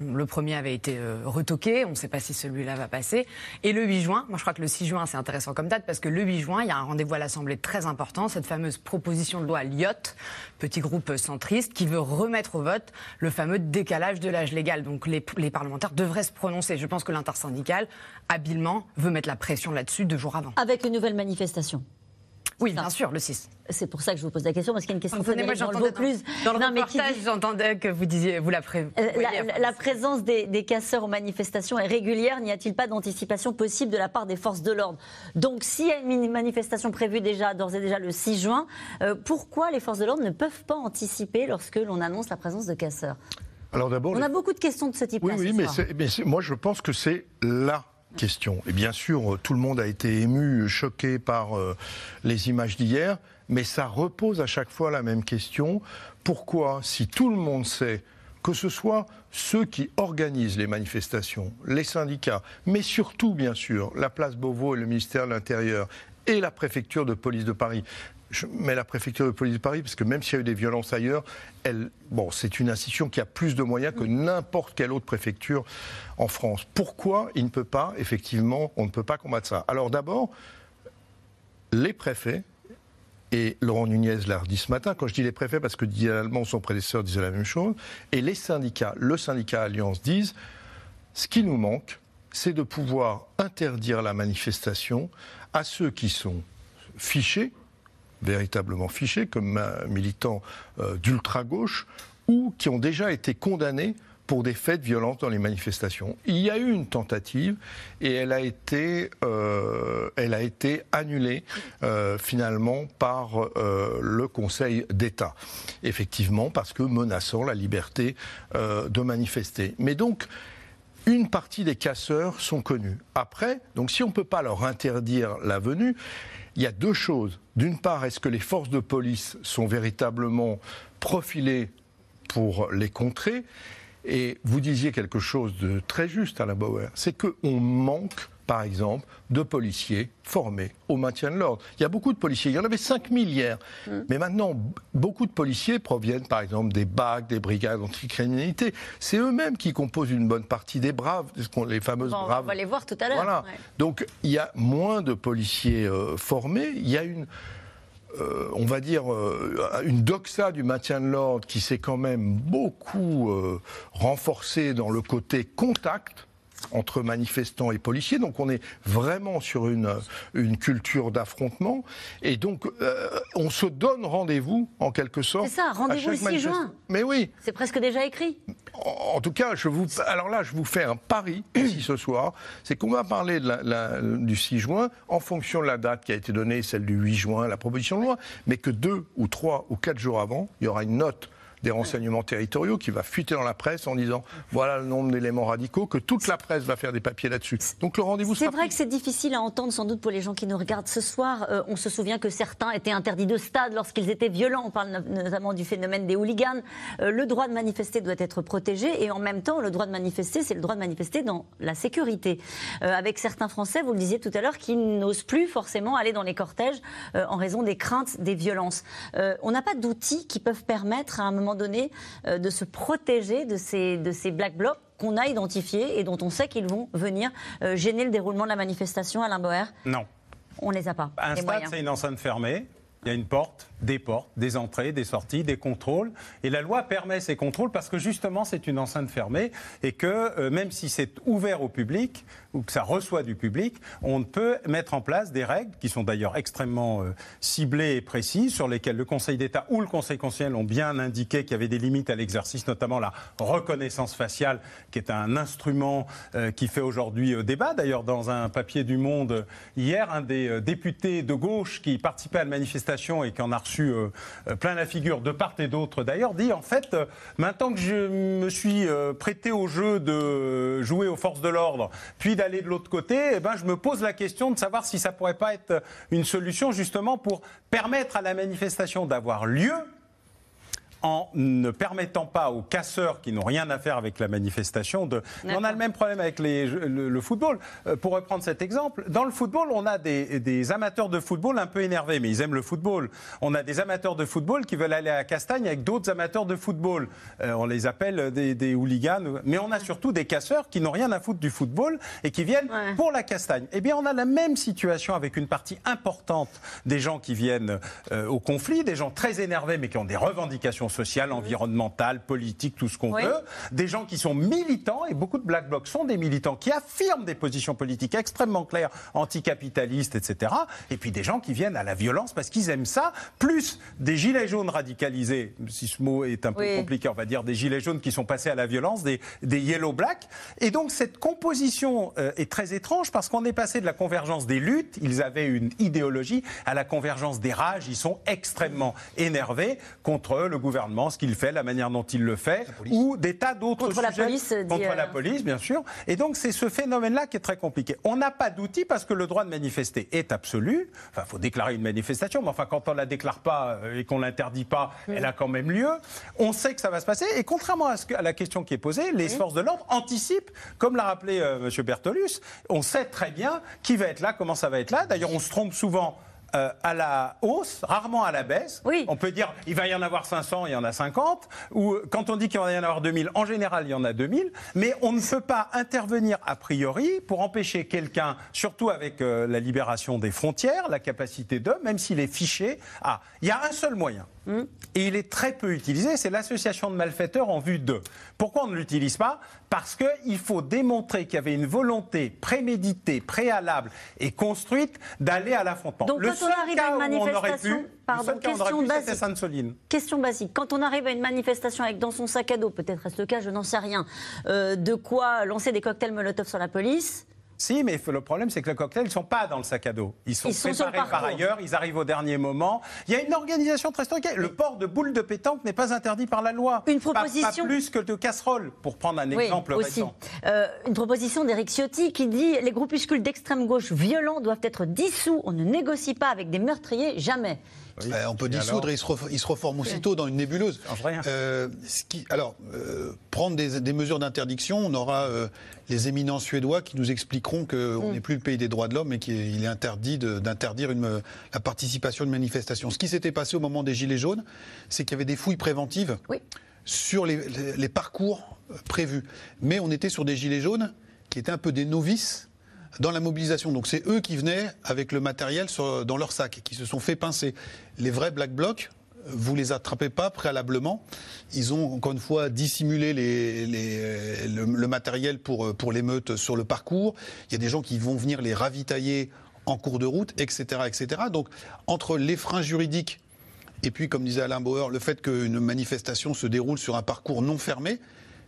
Le premier avait été euh, retoqué, on ne sait pas si celui-là va passer. Et le 8 juin, moi je crois que le 6 juin c'est intéressant comme date parce que le 8 juin, il y a un rendez-vous à l'Assemblée très important, cette fameuse proposition de loi Lyotte, petit groupe centriste, qui veut remettre au vote le fameux décalage de l'âge légal. Donc les, les parlementaires devraient se prononcer. Je pense que l'intersyndicale, habilement, veut mettre la pression là-dessus deux jours avant. Avec une nouvelle manifestation oui, bien sûr, le 6. C'est pour ça que je vous pose la question, parce qu'il y a une question Entendez, moi, dans le plus. Dans le reportage, j'entendais que vous disiez, vous la pré... Euh, la, présence des, casseurs aux manifestations est régulière. N'y a-t-il pas d'anticipation possible de la part des forces de l'ordre? Donc, s'il y a une manifestation prévue déjà, d'ores et déjà le 6 juin, euh, pourquoi les forces de l'ordre ne peuvent pas anticiper lorsque l'on annonce la présence de casseurs? Alors d'abord, on a beaucoup de questions de ce type-là. Oui, oui, mais, mais moi je pense que c'est là Et bien sûr, tout le monde a été ému, choqué par euh, les images d'hier, mais ça repose à chaque fois la même question. Pourquoi, si tout le monde sait que ce soit ceux qui organisent les manifestations, les syndicats, mais surtout, bien sûr, la place Beauvau et le ministère de l'Intérieur et la préfecture de police de Paris je mets la préfecture de police de Paris, parce que même s'il y a eu des violences ailleurs, bon, c'est une institution qui a plus de moyens que n'importe quelle autre préfecture en France. Pourquoi il ne peut pas, effectivement, on ne peut pas combattre ça? Alors d'abord, les préfets, et Laurent Nunez l'a dit ce matin, quand je dis les préfets, parce que son prédécesseur disait la même chose, et les syndicats, le syndicat Alliance disent, ce qui nous manque, c'est de pouvoir interdire la manifestation à ceux qui sont fichés, véritablement fichés comme militants euh, d'ultra-gauche ou qui ont déjà été condamnés pour des faits de violence dans les manifestations. Il y a eu une tentative et elle a été, euh, annulée euh, finalement par le Conseil d'État. Effectivement, parce que menaçant la liberté de manifester. Mais donc, une partie des casseurs sont connus. Après, donc si on ne peut pas leur interdire la venue, il y a deux choses. D'une part, est-ce que les forces de police sont véritablement profilées pour les contrer? Et vous disiez quelque chose de très juste, Alain Bauer, c'est qu'on manque par exemple, de policiers formés au maintien de l'ordre. Il y a beaucoup de policiers. Il y en avait 5000 hier. Mm. Mais maintenant, beaucoup de policiers proviennent, par exemple, des BAC, des brigades anticriminalité. C'est eux-mêmes qui composent une bonne partie des braves, les fameuses braves. On va les voir tout à l'heure. Voilà. Donc, il y a moins de policiers euh, formés. Il y a une. Euh, on va dire, euh, une doxa du maintien de l'ordre qui s'est quand même beaucoup renforcée dans le côté contact entre manifestants et policiers. Donc on est vraiment sur une, une culture d'affrontement. Et donc euh, on se donne rendez-vous en quelque sorte. C'est ça, rendez-vous le 6 juin. Mais oui. C'est presque déjà écrit. En, tout cas, je vous, alors là, je vous fais un pari ici ce soir, c'est qu'on va parler de la, du 6 juin en fonction de la date qui a été donnée, celle du 8 juin, la proposition de loi, mais que deux ou trois ou quatre jours avant, il y aura une note des renseignements territoriaux qui va fuiter dans la presse en disant voilà le nombre d'éléments radicaux, que toute la presse va faire des papiers là-dessus. Donc le rendez-vous C'est vrai que c'est difficile à entendre sans doute pour les gens qui nous regardent ce soir. Euh, on se souvient que certains étaient interdits de stade lorsqu'ils étaient violents. On parle notamment du phénomène des hooligans. Euh, le droit de manifester doit être protégé et en même temps, le droit de manifester, c'est le droit de manifester dans la sécurité. Euh, avec certains Français, vous le disiez tout à l'heure, qui n'osent plus forcément aller dans les cortèges en raison des craintes des violences. on n'a pas d'outils qui peuvent permettre à un moment moment donné, euh, de se protéger de ces, de ces black blocs qu'on a identifiés et dont on sait qu'ils vont venir euh, gêner le déroulement de la manifestation, Alain Boer? Non. On ne les a pas. Un stade, c'est une enceinte fermée. Il y a une porte, des portes, des entrées, des sorties, des contrôles. Et la loi permet ces contrôles parce que justement, c'est une enceinte fermée et que euh, même si c'est ouvert au public ou que ça reçoit du public, on peut mettre en place des règles qui sont d'ailleurs extrêmement euh, ciblées et précises sur lesquelles le Conseil d'État ou le Conseil constitutionnel ont bien indiqué qu'il y avait des limites à l'exercice, notamment la reconnaissance faciale, qui est un instrument euh, qui fait aujourd'hui débat. D'ailleurs, dans un papier du Monde hier, un des députés de gauche qui participait à la manifestation et qui en a reçu euh, euh, plein la figure de part et d'autre. D'ailleurs, dit en fait, euh, maintenant que je me suis prêté au jeu de jouer aux forces de l'ordre, puis d'aller de l'autre côté, eh ben, je me pose la question de savoir si ça pourrait pas être une solution justement pour permettre à la manifestation d'avoir lieu en ne permettant pas aux casseurs qui n'ont rien à faire avec la manifestation de. On a le même problème avec les, le, football. Euh, pour reprendre cet exemple, dans le football, on a des, des, amateurs de football un peu énervés, mais ils aiment le football. On a des amateurs de football qui veulent aller à Castagne avec d'autres amateurs de football. Euh, on les appelle des, des, hooligans, mais on a surtout des casseurs qui n'ont rien à foutre du football et qui viennent pour la Castagne. Eh bien, on a la même situation avec une partie importante des gens qui viennent euh, au conflit, des gens très énervés mais qui ont des revendications social, environnemental, politique, tout ce qu'on veut. Des gens qui sont militants, et beaucoup de Black Blocs sont des militants qui affirment des positions politiques extrêmement claires, anticapitalistes, etc. Et puis des gens qui viennent à la violence parce qu'ils aiment ça, plus des gilets jaunes radicalisés, si ce mot est un peu compliqué, on va dire des gilets jaunes qui sont passés à la violence, des, des yellow black. Et donc cette composition euh, est très étrange parce qu'on est passé de la convergence des luttes, ils avaient une idéologie, à la convergence des rages, ils sont extrêmement énervés contre le gouvernement ce qu'il fait, la manière dont il le fait, ou des tas d'autres sujets. Contre la police, Contre la police, bien sûr. Et donc, c'est ce phénomène-là qui est très compliqué. On n'a pas d'outils parce que le droit de manifester est absolu. Enfin, il faut déclarer une manifestation, mais enfin, quand on ne la déclare pas euh, et qu'on ne l'interdit pas, mm. elle a quand même lieu. On sait que ça va se passer. Et contrairement à, ce que, à la question qui est posée, les forces de l'ordre anticipent, comme l'a rappelé euh, M. Bertolus. On sait très bien qui va être là, comment ça va être là. D'ailleurs, on se trompe souvent euh, à la hausse, rarement à la baisse. Oui. On peut dire il va y en avoir 500, il y en a 50. Ou quand on dit qu'il va y en avoir 2000, en général, il y en a 2000. Mais on ne peut pas intervenir a priori pour empêcher quelqu'un, surtout avec euh, la libération des frontières, la capacité de, même s'il est fiché, à. Il y a un seul moyen. Et il est très peu utilisé, c'est l'association de malfaiteurs en vue d'eux. Pourquoi on ne l'utilise pas? Parce qu'il faut démontrer qu'il y avait une volonté préméditée, préalable et construite d'aller à l'affrontement. Donc quand on arrive à une manifestation, pardon, question basique. Question basique. Quand on arrive à une manifestation avec dans son sac à dos, peut-être est-ce le cas, je n'en sais rien, euh, de quoi lancer des cocktails Molotov sur la police si, mais le problème, c'est que les cocktails ne sont pas dans le sac à dos. Ils sont, préparés par ailleurs, ils arrivent au dernier moment. Il y a une organisation très stricte. Le port de boules de pétanque n'est pas interdit par la loi. Une proposition. Pas, plus que de casseroles, pour prendre un exemple aussi. Euh, une proposition d'Éric Ciotti qui dit les groupuscules d'extrême gauche violents doivent être dissous. On ne négocie pas avec des meurtriers, jamais. Euh, on peut dissoudre et il se, reforme aussitôt dans une nébuleuse. Euh, alors, euh, prendre des, mesures d'interdiction, on aura les éminents suédois qui nous expliqueront qu'on mm. n'est plus le pays des droits de l'homme et qu'il est interdit d'interdire la participation de manifestations. Ce qui s'était passé au moment des Gilets jaunes, c'est qu'il y avait des fouilles préventives sur les parcours prévus. Mais on était sur des Gilets jaunes qui étaient un peu des novices dans la mobilisation. Donc c'est eux qui venaient avec le matériel dans leur sac, qui se sont fait pincer. Les vrais Black Blocs, vous les attrapez pas préalablement. Ils ont encore une fois dissimulé le, matériel pour, pour l'émeute sur le parcours. Il y a des gens qui vont venir les ravitailler en cours de route, etc., etc. Donc entre les freins juridiques et puis, comme disait Alain Bauer, le fait qu'une manifestation se déroule sur un parcours non fermé,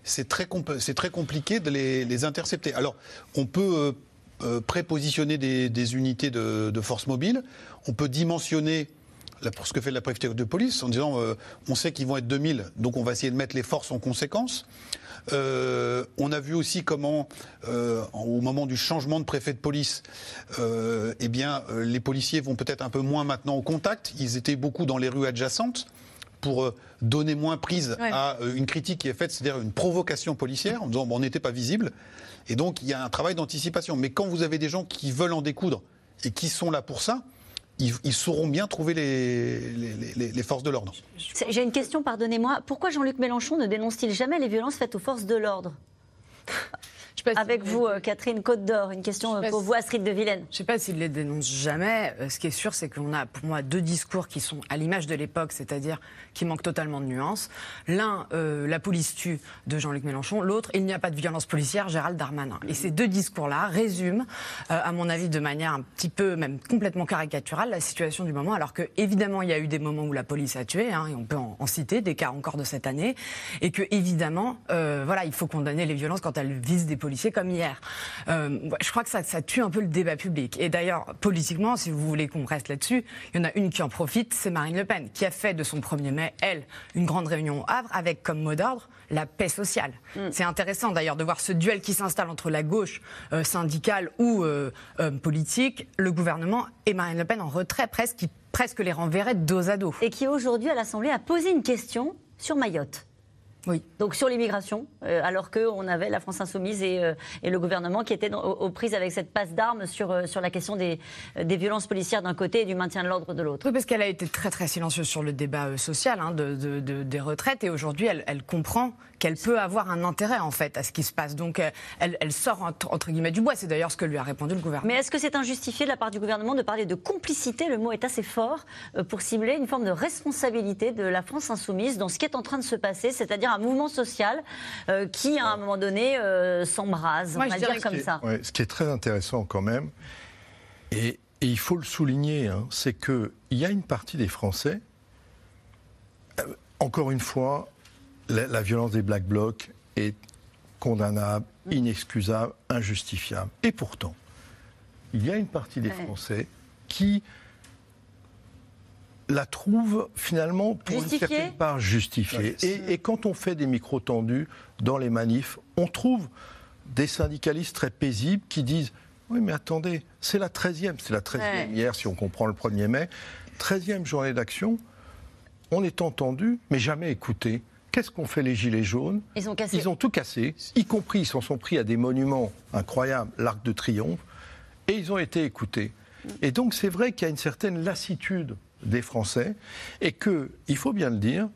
c'est très, très, compliqué de les, intercepter. Alors, on peut euh, euh, prépositionner des, unités de, de, force mobile. On peut dimensionner pour ce que fait la préfecture de police en disant euh, on sait qu'ils vont être 2000, donc on va essayer de mettre les forces en conséquence. Euh, on a vu aussi comment, au moment du changement de préfet de police, eh bien, les policiers vont peut-être un peu moins maintenant au contact. Ils étaient beaucoup dans les rues adjacentes pour donner moins prise à une critique qui est faite, c'est-à-dire une provocation policière, en disant bon, on n'était pas visible. Et donc, il y a un travail d'anticipation. Mais quand vous avez des gens qui veulent en découdre et qui sont là pour ça, ils, sauront bien trouver les, les forces de l'ordre. J'ai une question, pardonnez-moi. Pourquoi Jean-Luc Mélenchon ne dénonce-t-il jamais les violences faites aux forces de l'ordre? Avec vous, euh, Catherine Côte d'Or, une question euh, pour vous, Astrid de Vilaine. Je ne sais pas s'il les dénonce jamais. Euh, ce qui est sûr, c'est qu'on a pour moi deux discours qui sont à l'image de l'époque, c'est-à-dire qui manquent totalement de nuances. L'un, la police tue de Jean-Luc Mélenchon. L'autre, il n'y a pas de violence policière, Gérald Darmanin. Et ces deux discours-là résument, à mon avis, de manière un petit peu, même complètement caricaturale, la situation du moment. Alors que, évidemment, il y a eu des moments où la police a tué, hein, et on peut en, citer des cas encore de cette année, et que, évidemment, voilà, il faut condamner les violences quand elles visent des policiers comme hier. Euh, je crois que ça, ça, tue un peu le débat public. Et d'ailleurs, politiquement, si vous voulez qu'on reste là-dessus, il y en a une qui en profite, c'est Marine Le Pen, qui a fait de son 1er mai, elle, une grande réunion au Havre avec comme mot d'ordre la paix sociale. Mm. C'est intéressant d'ailleurs de voir ce duel qui s'installe entre la gauche euh, syndicale ou euh, politique, le gouvernement et Marine Le Pen en retrait presque, qui presque les renverrait dos à dos. Et qui aujourd'hui à l'Assemblée a posé une question sur Mayotte. Oui. Donc sur l'immigration, euh, alors qu'on avait la France insoumise et, euh, et, le gouvernement qui étaient aux, prises avec cette passe d'armes sur, euh, sur la question des, des violences policières d'un côté et du maintien de l'ordre de l'autre. Oui, parce qu'elle a été très très silencieuse sur le débat social hein, de, de, des retraites et aujourd'hui elle, elle, comprend qu'elle peut avoir un intérêt en fait à ce qui se passe. Donc elle, elle sort entre, guillemets du bois. C'est d'ailleurs ce que lui a répondu le gouvernement. Mais est-ce que c'est injustifié de la part du gouvernement de parler de complicité? Le mot est assez fort pour cibler une forme de responsabilité de la France insoumise dans ce qui est en train de se passer, c'est-à-dire un mouvement social euh, qui, à un moment donné, euh, s'embrase, on va dire comme ça. ce qui est très intéressant quand même, et, il faut le souligner, hein, c'est qu'il y a une partie des Français, euh, encore une fois, la, violence des Black Blocs est condamnable, inexcusable, injustifiable. Et pourtant, il y a une partie des Français qui la trouve finalement pour une certaine part justifiée. Et, quand on fait des micros tendus dans les manifs, on trouve des syndicalistes très paisibles qui disent Oui, mais attendez, c'est la 13e, c'est la 13e hier si on comprend le 1er mai, 13e journée d'action, on est entendu, mais jamais écouté. Qu'est-ce qu'ont fait les Gilets jaunes Ils ont cassé. Ils ont tout cassé, y compris, ils s'en sont pris à des monuments incroyables, l'Arc de Triomphe, et ils ont été écoutés. Et donc c'est vrai qu'il y a une certaine lassitude des Français et que, il faut bien le dire,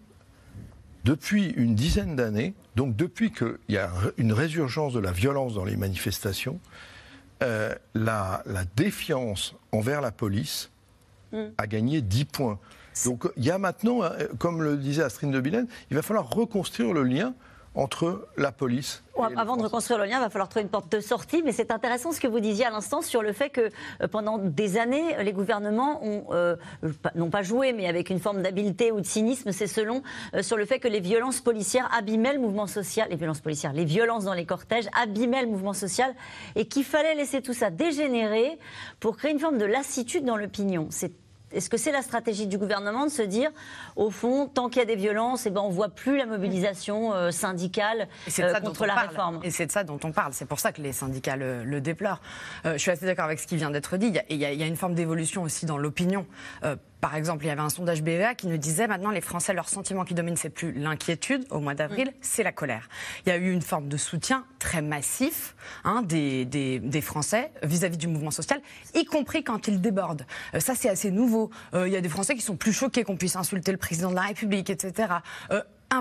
depuis une dizaine d'années, donc depuis qu'il y a une résurgence de la violence dans les manifestations, euh, la, défiance envers la police mm. a gagné 10 points. Donc il y a maintenant, hein, comme le disait Astrid de Billen, il va falloir reconstruire le lien entre la police. avant de reconstruire le lien, il va falloir trouver une porte de sortie, mais c'est intéressant ce que vous disiez à l'instant sur le fait que euh, pendant des années, les gouvernements euh, n'ont pas joué, mais avec une forme d'habileté ou de cynisme, c'est selon, euh, sur le fait que les violences policières abîmaient le mouvement social, les violences policières, les violences dans les cortèges abîmaient le mouvement social, et qu'il fallait laisser tout ça dégénérer pour créer une forme de lassitude dans l'opinion. C'est est-ce que c'est la stratégie du gouvernement de se dire, au fond, tant qu'il y a des violences, eh ben, on ne voit plus la mobilisation euh, syndicale euh, contre la réforme? Et c'est de ça dont on parle. C'est pour ça que les syndicats le, déplorent. Euh, je suis assez d'accord avec ce qui vient d'être dit. Il y, a, il y a une forme d'évolution aussi dans l'opinion par exemple, il y avait un sondage BVA qui nous disait maintenant les Français, leur sentiment qui domine, c'est plus l'inquiétude au mois d'avril, c'est la colère. Il y a eu une forme de soutien très massif hein, des, des, Français vis-à-vis du mouvement social, y compris quand il déborde. Euh, ça, c'est assez nouveau. Euh, il y a des Français qui sont plus choqués qu'on puisse insulter le président de la République, etc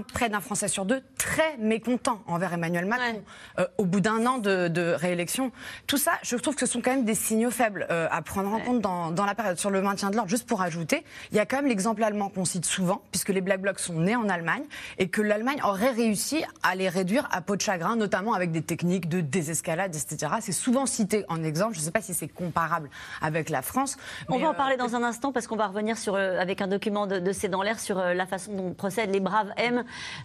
près d'un Français sur deux très mécontent envers Emmanuel Macron euh, au bout d'un an de, réélection. Tout ça, je trouve que ce sont quand même des signaux faibles euh, à prendre en compte dans, la période. Sur le maintien de l'ordre, juste pour ajouter, il y a quand même l'exemple allemand qu'on cite souvent, puisque les Black Blocs sont nés en Allemagne et que l'Allemagne aurait réussi à les réduire à peau de chagrin, notamment avec des techniques de désescalade, etc. C'est souvent cité en exemple. Je ne sais pas si c'est comparable avec la France. On va en parler euh, dans un instant parce qu'on va revenir sur, avec un document de, de C'est dans l'air sur la façon dont procèdent les braves M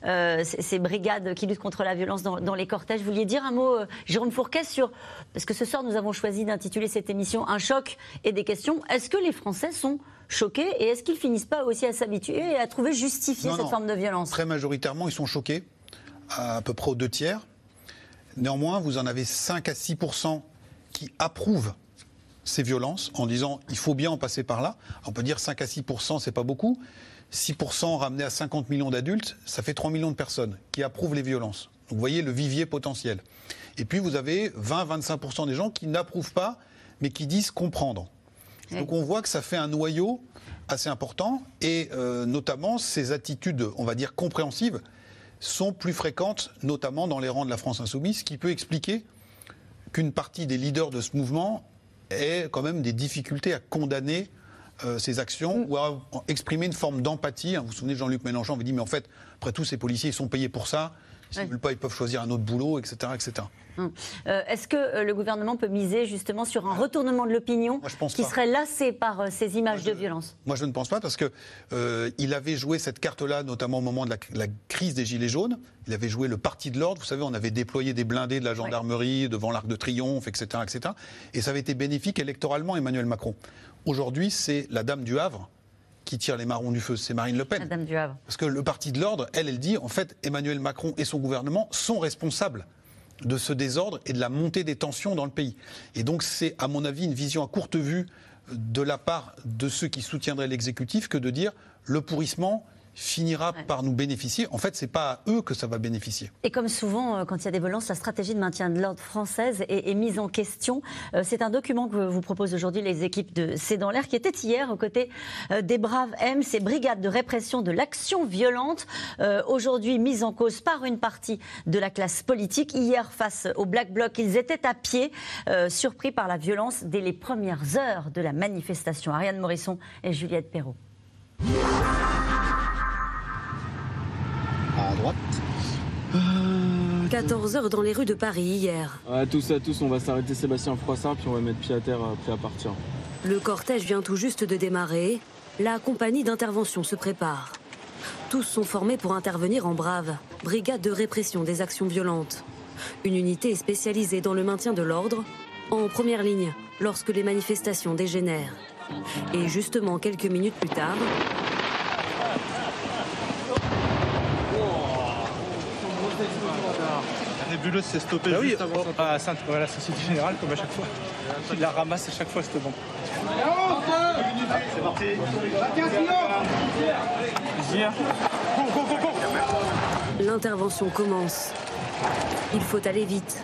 euh, ces, brigades qui luttent contre la violence dans, les cortèges. Vous vouliez dire un mot, euh, Jérôme Fourquet, sur. Parce que ce soir, nous avons choisi d'intituler cette émission Un choc et des questions. Est-ce que les Français sont choqués et est-ce qu'ils finissent pas aussi à s'habituer et à trouver justifiée cette forme de violence? Très majoritairement, ils sont choqués, à, peu près aux deux tiers. Néanmoins, vous en avez 5 à 6 qui approuvent ces violences en disant il faut bien en passer par là. On peut dire 5 à 6 c'est pas beaucoup, 6% ramené à 50 millions d'adultes, ça fait 3 millions de personnes qui approuvent les violences. Donc vous voyez le vivier potentiel. Et puis vous avez 20-25% des gens qui n'approuvent pas, mais qui disent comprendre. Donc on voit que ça fait un noyau assez important et euh, notamment ces attitudes, on va dire, compréhensives sont plus fréquentes, notamment dans les rangs de la France insoumise, ce qui peut expliquer qu'une partie des leaders de ce mouvement ait quand même des difficultés à condamner euh, ces actions ou à exprimer une forme d'empathie. Vous vous souvenez, Jean-Luc Mélenchon avait dit, mais en fait, après tout, ces policiers, ils sont payés pour ça. S'ils ne veulent pas, ils peuvent choisir un autre boulot, etc. etc. Hum. Euh, Est-ce que euh, le gouvernement peut miser justement sur un retournement de l'opinion qui pas. serait lassé par euh, ces images de violence? Moi, je ne pense pas parce que il avait joué cette carte-là, notamment au moment de la, la crise des Gilets jaunes. Il avait joué le parti de l'ordre. Vous savez, on avait déployé des blindés de la gendarmerie devant l'Arc de Triomphe, etc., etc. Et ça avait été bénéfique électoralement, Emmanuel Macron. Aujourd'hui, c'est la Dame du Havre qui tire les marrons du feu, c'est Marine Le Pen. Madame du Havre. Parce que le parti de l'ordre, elle, elle dit, en fait, Emmanuel Macron et son gouvernement sont responsables de ce désordre et de la montée des tensions dans le pays. Et donc c'est, à mon avis, une vision à courte vue de la part de ceux qui soutiendraient l'exécutif que de dire le pourrissement finira par nous bénéficier. En fait, c'est pas à eux que ça va bénéficier. Et comme souvent, euh, quand il y a des violences, la stratégie de maintien de l'ordre française est, est mise en question. Euh, C'est un document que vous proposent aujourd'hui les équipes de C'est dans l'air, qui était hier aux côtés euh, des Braves M, ces brigades de répression de l'action violente, aujourd'hui mises en cause par une partie de la classe politique. Hier, face au Black Bloc, ils étaient à pied, surpris par la violence dès les premières heures de la manifestation. Ariane Morisson et Juliette Perrault. À droite. 14 heures dans les rues de Paris hier. Ouais, tous à tous, on va s'arrêter Sébastien Froissart, puis on va mettre pied à terre, euh, prêt à partir. Le cortège vient tout juste de démarrer. La compagnie d'intervention se prépare. Tous sont formés pour intervenir en brave, brigade de répression des actions violentes. Une unité spécialisée dans le maintien de l'ordre, en première ligne lorsque les manifestations dégénèrent. Et justement, quelques minutes plus tard, S'est Bah oui, juste avant oh, à Sainte, à la Société Générale, comme à chaque fois. Il la ramasse à chaque fois, cette bombe. C'est parti. l'intervention commence. Il faut aller vite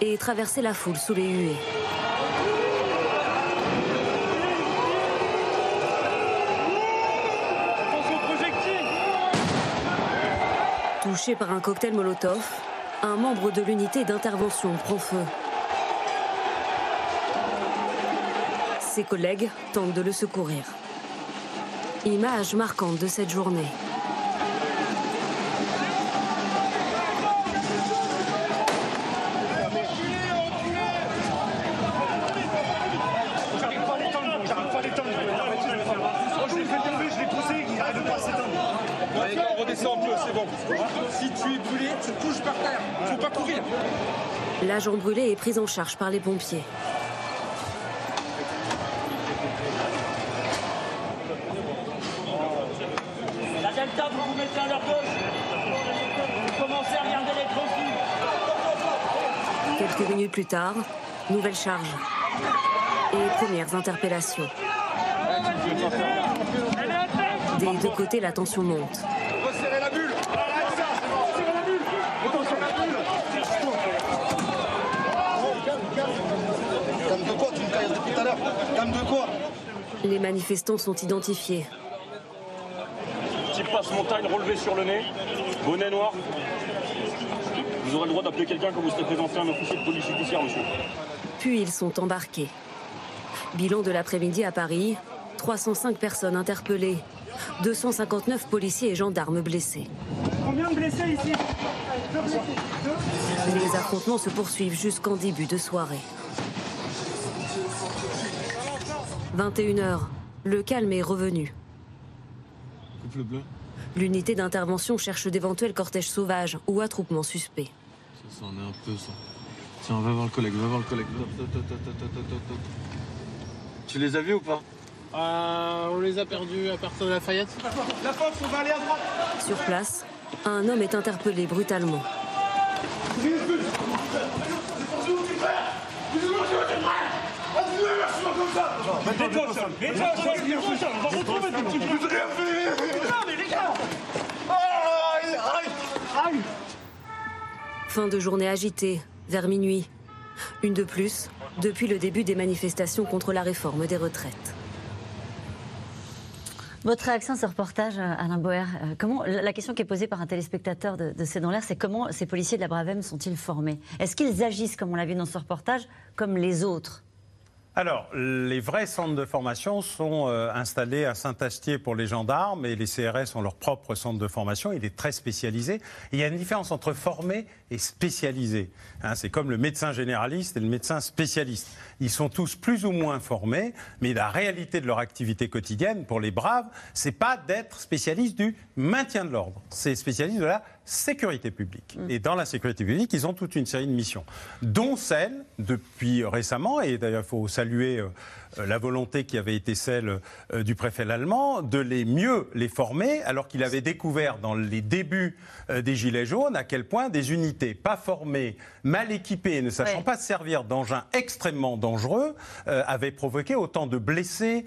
et traverser la foule sous les huées. Touché par un cocktail Molotov, un membre de l'unité d'intervention prend feu. Ses collègues tentent de le secourir. Image marquante de cette journée. J'arrive pas à l'étendre, j'arrive pas à l'étendre. Oh, je l'ai fait tomber, je l'ai poussé, il n'arrive pas à s'étendre. Allez, on redescend un peu, c'est bon. Si tu es brûlé, tu te couches par terre. Faut pas courir. L'agent brûlé est pris en charge par les pompiers. La Delta, vous vous mettez à leur gauche. Vous commencez à regarder les tranquilles. Quelques minutes plus tard, nouvelle charge. Et premières interpellations. Des deux côtés, la tension monte. Resserrez la bulle. Les manifestants sont identifiés. Type passe montagne relevé sur le nez, bonnet noir. Vous aurez le droit d'appeler quelqu'un quand vous serez présenté à un officier de police judiciaire, monsieur. Puis ils sont embarqués. Bilan de l'après-midi à Paris, 305 personnes interpellées, 259 policiers et gendarmes blessés. Combien de blessés ici? Les affrontements se poursuivent jusqu'en début de soirée. 21h, le calme est revenu. Coupe le bleu. L'unité d'intervention cherche d'éventuels cortèges sauvages ou attroupements suspects. Ça, ça en est un peu, ça. Tiens, va voir le collègue, va voir le collègue. Top, top, top. Tu les as vus ou pas? Euh, on les a perdus à partir de Lafayette. La force, on va aller à droite. Sur place, un homme est interpellé brutalement. Fin de journée agitée, vers minuit. Une de plus, depuis le début des manifestations contre la réforme des retraites. Votre réaction à ce reportage, euh, Alain Boer, euh, la question qui est posée par un téléspectateur de, de C'est dans l'air, c'est comment ces policiers de la Bravem sont-ils formés? Est-ce qu'ils agissent, comme on l'a vu dans ce reportage, comme les autres? Alors, les vrais centres de formation sont euh, installés à Saint-Astier pour les gendarmes et les CRS ont leur propre centre de formation. Il est très spécialisé. Il y a une différence entre formé et spécialisé. Hein, c'est comme le médecin généraliste et le médecin spécialiste. Ils sont tous plus ou moins formés, mais la réalité de leur activité quotidienne, pour les braves, c'est pas d'être spécialiste du maintien de l'ordre. C'est spécialiste de la sécurité publique. Et dans la sécurité publique, ils ont toute une série de missions, dont celle, depuis récemment, et d'ailleurs il faut saluer euh, la volonté qui avait été celle euh, du préfet allemand, de les mieux les former, alors qu'il avait découvert dans les débuts des Gilets jaunes à quel point des unités pas formées, mal équipées, ne sachant pas se servir d'engins extrêmement dangereux, avaient provoqué autant de blessés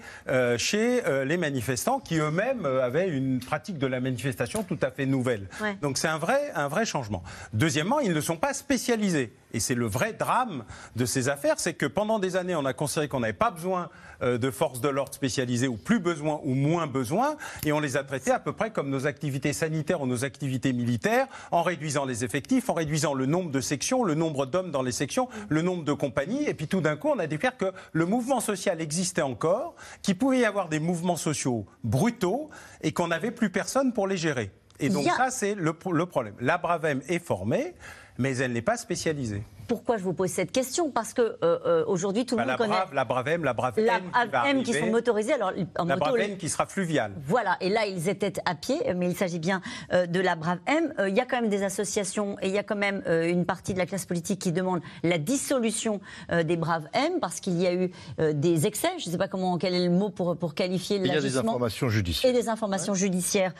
chez les manifestants qui eux-mêmes avaient une pratique de la manifestation tout à fait nouvelle. Donc c'est un vrai, un vrai changement. Deuxièmement, ils ne sont pas spécialisés. Et c'est le vrai drame de ces affaires, c'est que pendant des années, on a considéré qu'on n'avait pas besoin euh, de forces de l'ordre spécialisées, ou plus besoin, ou moins besoin, et on les a traités à peu près comme nos activités sanitaires ou nos activités militaires, en réduisant les effectifs, en réduisant le nombre de sections, le nombre d'hommes dans les sections, le nombre de compagnies, et puis tout d'un coup, on a découvert que le mouvement social existait encore, qu'il pouvait y avoir des mouvements sociaux brutaux, et qu'on n'avait plus personne pour les gérer. Et donc ça, c'est le, le, problème. La Bravem est formée, mais elle n'est pas spécialisée. Pourquoi je vous pose cette question? Parce que euh, euh, aujourd'hui, tout le bah, monde la connaît la Bravem, la Bravem, la qui, qui sont motorisés. Alors, en la Bravem qui sera fluviale. Voilà, et là, ils étaient à pied, mais il s'agit bien euh, de la Bravem. Il y a quand même des associations et il y a quand même une partie de la classe politique qui demande la dissolution des Braves M parce qu'il y a eu des excès. Je ne sais pas comment quel est le mot pour pour qualifier Il y a des informations judiciaires. Et des informations judiciaires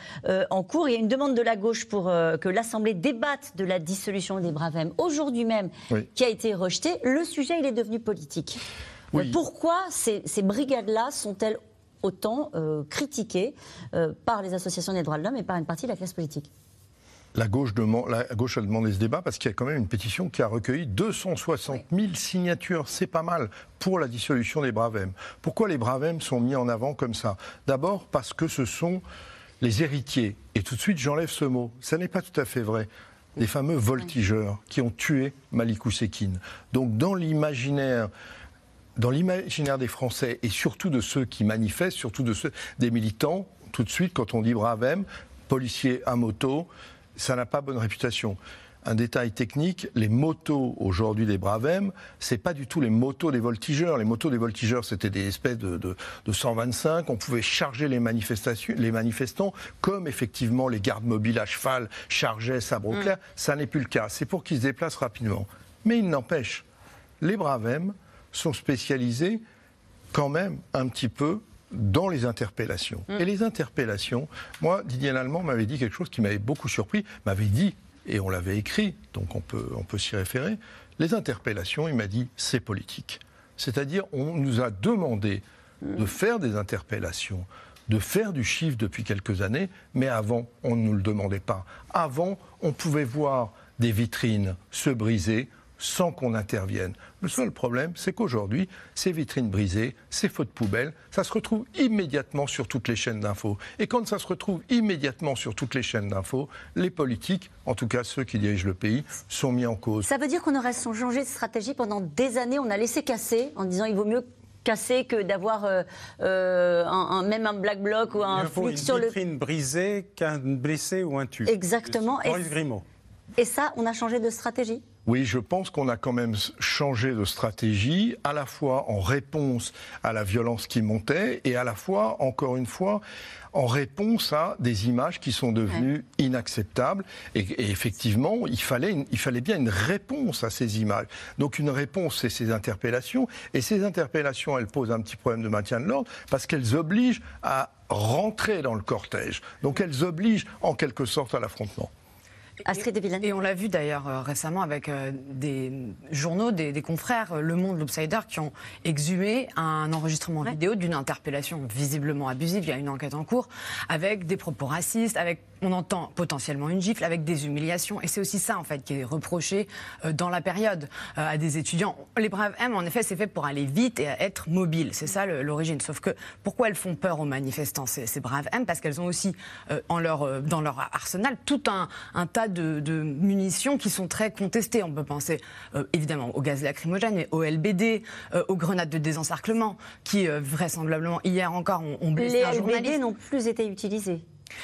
en cours. Il y a une demande de la gauche pour que l'Assemblée débatte de la dissolution des Braves M aujourd'hui même, qui a été rejetée le sujet, il est devenu politique. Euh, pourquoi ces, brigades-là sont-elles autant euh, critiquées euh, par les associations des droits de l'homme et par une partie de la classe politique? La gauche, demande, la gauche a demandé ce débat parce qu'il y a quand même une pétition qui a recueilli 260 000 signatures. C'est pas mal pour la dissolution des Bravem. Pourquoi les Bravem sont mis en avant comme ça? D'abord parce que ce sont les héritiers. Et tout de suite, j'enlève ce mot. Ça n'est pas tout à fait vrai des fameux voltigeurs qui ont tué Malikou Sekine. Donc dans l'imaginaire dans l'imaginaire des Français et surtout de ceux qui manifestent, surtout des militants, tout de suite, quand on dit Bravem, policier à moto, ça n'a pas bonne réputation un détail technique, les motos aujourd'hui des Bravem, c'est pas du tout les motos des voltigeurs. Les motos des voltigeurs, c'était des espèces de, de, 125. On pouvait charger les, manifestations, les manifestants comme effectivement les gardes mobiles à cheval chargeaient sabre au mm. Ça n'est plus le cas. C'est pour qu'ils se déplacent rapidement. Mais il n'empêche, les Bravem sont spécialisés quand même un petit peu dans les interpellations. Mm. Et les interpellations, moi, Didier Lallemand m'avait dit quelque chose qui m'avait beaucoup surpris, m'avait dit et on l'avait écrit, donc on peut, on peut s'y référer, les interpellations, il m'a dit, c'est politique. C'est-à-dire, on nous a demandé de faire des interpellations, de faire du chiffre depuis quelques années, mais avant, on ne nous le demandait pas. Avant, on pouvait voir des vitrines se briser, sans qu'on intervienne. Le seul problème, c'est qu'aujourd'hui, ces vitrines brisées, ces fautes poubelles, ça se retrouve immédiatement sur toutes les chaînes d'infos. Et quand ça se retrouve immédiatement sur toutes les chaînes d'infos, les politiques, en tout cas ceux qui dirigent le pays, sont mis en cause. Ça veut dire qu'on aurait changé de stratégie pendant des années, on a laissé casser en disant il vaut mieux casser que d'avoir euh, euh, un, même un black bloc ou un flic sur le. Une vitrine brisée qu'un blessé ou un tué. Exactement. Et, et ça, on a changé de stratégie? Oui, je pense qu'on a quand même changé de stratégie, à la fois en réponse à la violence qui montait et à la fois, encore une fois, en réponse à des images qui sont devenues inacceptables. Et, effectivement, il fallait, il fallait bien une réponse à ces images. Donc une réponse, c'est ces interpellations. Et ces interpellations, elles posent un petit problème de maintien de l'ordre parce qu'elles obligent à rentrer dans le cortège. Donc elles obligent en quelque sorte à l'affrontement. Astrid Villene. Et on l'a vu d'ailleurs euh, récemment avec euh, des journaux, des, des confrères, euh, Le Monde, l'Obsider, qui ont exhumé un enregistrement vidéo d'une interpellation visiblement abusive. Il y a une enquête en cours avec des propos racistes, avec on entend potentiellement une gifle avec des humiliations. Et c'est aussi ça, en fait, qui est reproché dans la période à des étudiants. Les Braves M, en effet, c'est fait pour aller vite et être mobile. C'est ça l'origine. Sauf que pourquoi elles font peur aux manifestants, ces, ces Braves M? Parce qu'elles ont aussi en leur, dans leur arsenal tout un, un tas de, de munitions qui sont très contestées. On peut penser euh, évidemment au gaz lacrymogène, mais au LBD, euh, aux grenades de désencerclement, qui euh, vraisemblablement hier encore ont, ont blessé Les un LBD journaliste. n'ont plus été utilisés.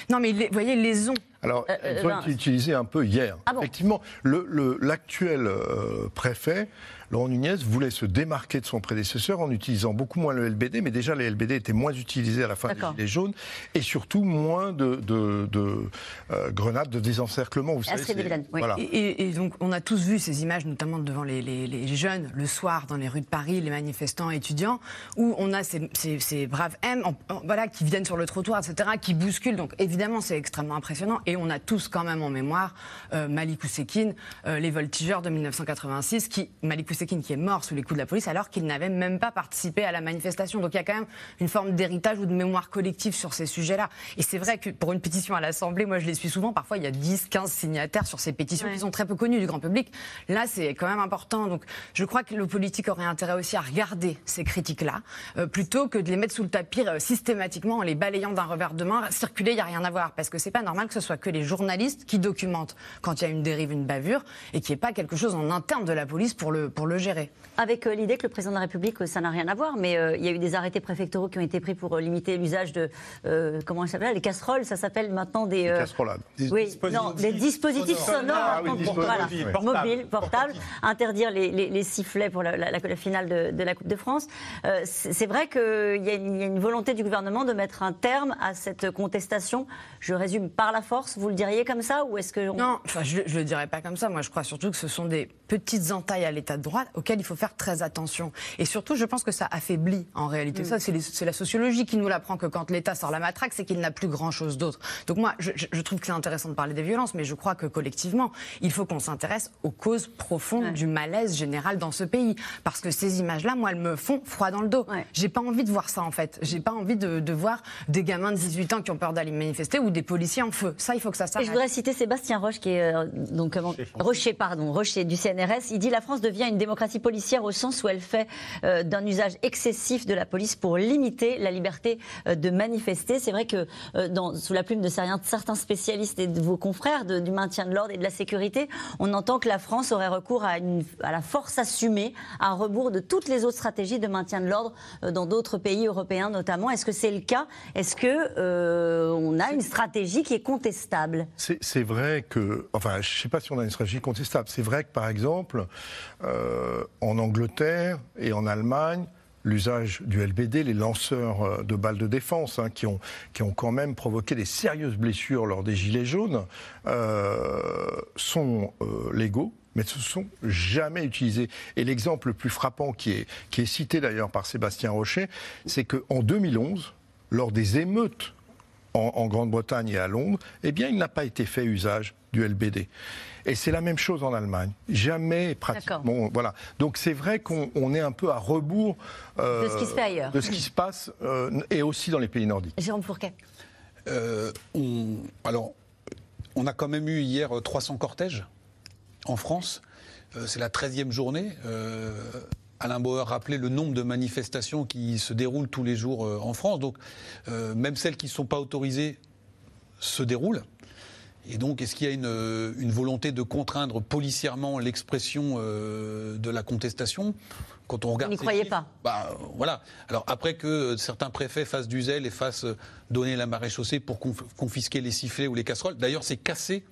Non, mais les- vous voyez, ils les ont. Alors, Euh, elles euh, ont ben- été utilisées un peu hier. Ah bon Effectivement, le- le- l'actuel euh, préfet, Laurent Nunez, voulait se démarquer de son prédécesseur en utilisant beaucoup moins le LBD, mais déjà les LBD étaient moins utilisés à la fin des. Gilets jaunes, et surtout moins de, de- de, euh, grenades de désencerclement. Vous savez, oui. voilà. Et, et- et donc, on a tous vu ces images, notamment devant les, les- les jeunes, le soir, dans les rues de Paris, les manifestants étudiants, où on a ces, ces- ces braves M, en- en- voilà, qui viennent sur le trottoir, etc., qui bousculent. Donc, évidemment, c'est extrêmement impressionnant. Et on a tous quand même en mémoire euh, Malik Oussekine, euh, les voltigeurs de 1986, qui, Malik Oussekine, qui est mort sous les coups de la police, alors qu'il n'avait même pas participé à la manifestation. Donc, il y a quand même une forme d'héritage ou de mémoire collective sur ces sujets-là. Et c'est vrai que pour une pétition à l'Assemblée, moi, je les suis souvent. Parfois, il y a 10, 15 signataires sur ces pétitions Ouais. qui sont très peu connues du grand public. Là, c'est quand même important. Donc, je crois que le politique aurait intérêt aussi à regarder ces critiques-là, euh, plutôt que de les mettre sous le tapis euh, systématiquement en les balayant d'un revers de main. Circuler, il n'y a rien à voir. Parce que c'est pas normal que ce soit que les journalistes qui documentent quand il y a une dérive, une bavure, et qu'il n'y ait pas quelque chose en interne de la police pour le, pour le gérer. Avec euh, l'idée que le président de la République, euh, ça n'a rien à voir, mais euh, il y a eu des arrêtés préfectoraux qui ont été pris pour euh, limiter l'usage de, euh, comment ça s'appelle, les casseroles, ça s'appelle maintenant des... euh, casserolades. oui, non, des dispositifs sonores, Ah oui, dispositifs voilà, mobiles, portables. interdire les, les- les sifflets pour la, la- la finale de, de la Coupe de France. Euh, c'est vrai qu'il y, a une- il y a une volonté du gouvernement de mettre un terme à cette contestation. Je résume par la force, vous le diriez comme ça, ou est-ce que... on- Non, enfin, je ne le dirais pas comme ça. Moi, je crois surtout que ce sont des petites entailles à l'état de droit auxquelles il faut faire très attention. Et surtout, je pense que ça affaiblit en réalité. Mm. Ça, c'est la sociologie qui nous l'apprend que quand l'État sort la matraque, c'est qu'il n'a plus grand-chose d'autre. Donc moi, je, trouve que c'est intéressant de parler des violences, mais je crois que collectivement, il faut qu'on s'intéresse aux causes profondes du malaise général dans ce pays. Parce que ces images-là, moi, elles me font froid dans le dos. J'ai pas envie de voir ça, en fait. J'ai pas envie de, de voir des gamins de 18 ans qui ont peur d'aller manifester ou des policiers en feu. Ça, il faut que ça Et s'arrête. je voudrais citer Sébastien Roche, qui est euh, donc comment- Rocher, pardon, Rocher du CNRS. Il dit la France devient une démocratie policière au sens où elle fait euh, d'un usage excessif de la police pour limiter la liberté euh, de manifester. C'est vrai que euh, sous la plume de certains spécialistes et de vos confrères du maintien de l'ordre et de la sécurité, on entend que la France aurait recours à, à la force assumée, à rebours de toutes les autres stratégies de maintien de l'ordre dans d'autres pays européens notamment. Est-ce que c'est le cas? Est-ce que on a une stratégie qui est contestable? C'est vrai que, enfin, je ne sais pas si on a une stratégie contestable. C'est vrai que, par exemple, euh, en Angleterre et en Allemagne, l'usage du LBD, les lanceurs euh, de balles de défense, hein, qui, ont, qui ont quand même provoqué des sérieuses blessures lors des Gilets jaunes, euh, sont légaux mais ne se sont jamais utilisés. Et l'exemple le plus frappant qui est, qui est cité d'ailleurs par Sébastien Rocher, c'est qu'en 2011, lors des émeutes en, en Grande-Bretagne et à Londres, eh bien, il n'a pas été fait usage du LBD. Et c'est la même chose en Allemagne. Jamais pratiquement. Voilà. Donc c'est vrai qu'on on est un peu à rebours euh, De ce qui se fait ailleurs. de ce qui se passe euh, et aussi dans les pays nordiques. Jérôme Fourquet. Euh, on, alors, on a quand même eu hier euh, 300 cortèges en France. Euh, c'est la 13e journée. Alain Bauer rappelait le nombre de manifestations qui se déroulent tous les jours euh, en France. Donc, euh, même celles qui ne sont pas autorisées se déroulent. Et donc, est-ce qu'il y a une, euh, une volonté de contraindre policièrement l'expression euh, de la contestation Quand on regarde Vous n'y croyez chiffres, pas? Bah, voilà. Alors après que certains préfets fassent du zèle et fassent donner la marée chaussée pour conf- confisquer les sifflets ou les casseroles, d'ailleurs c'est cassé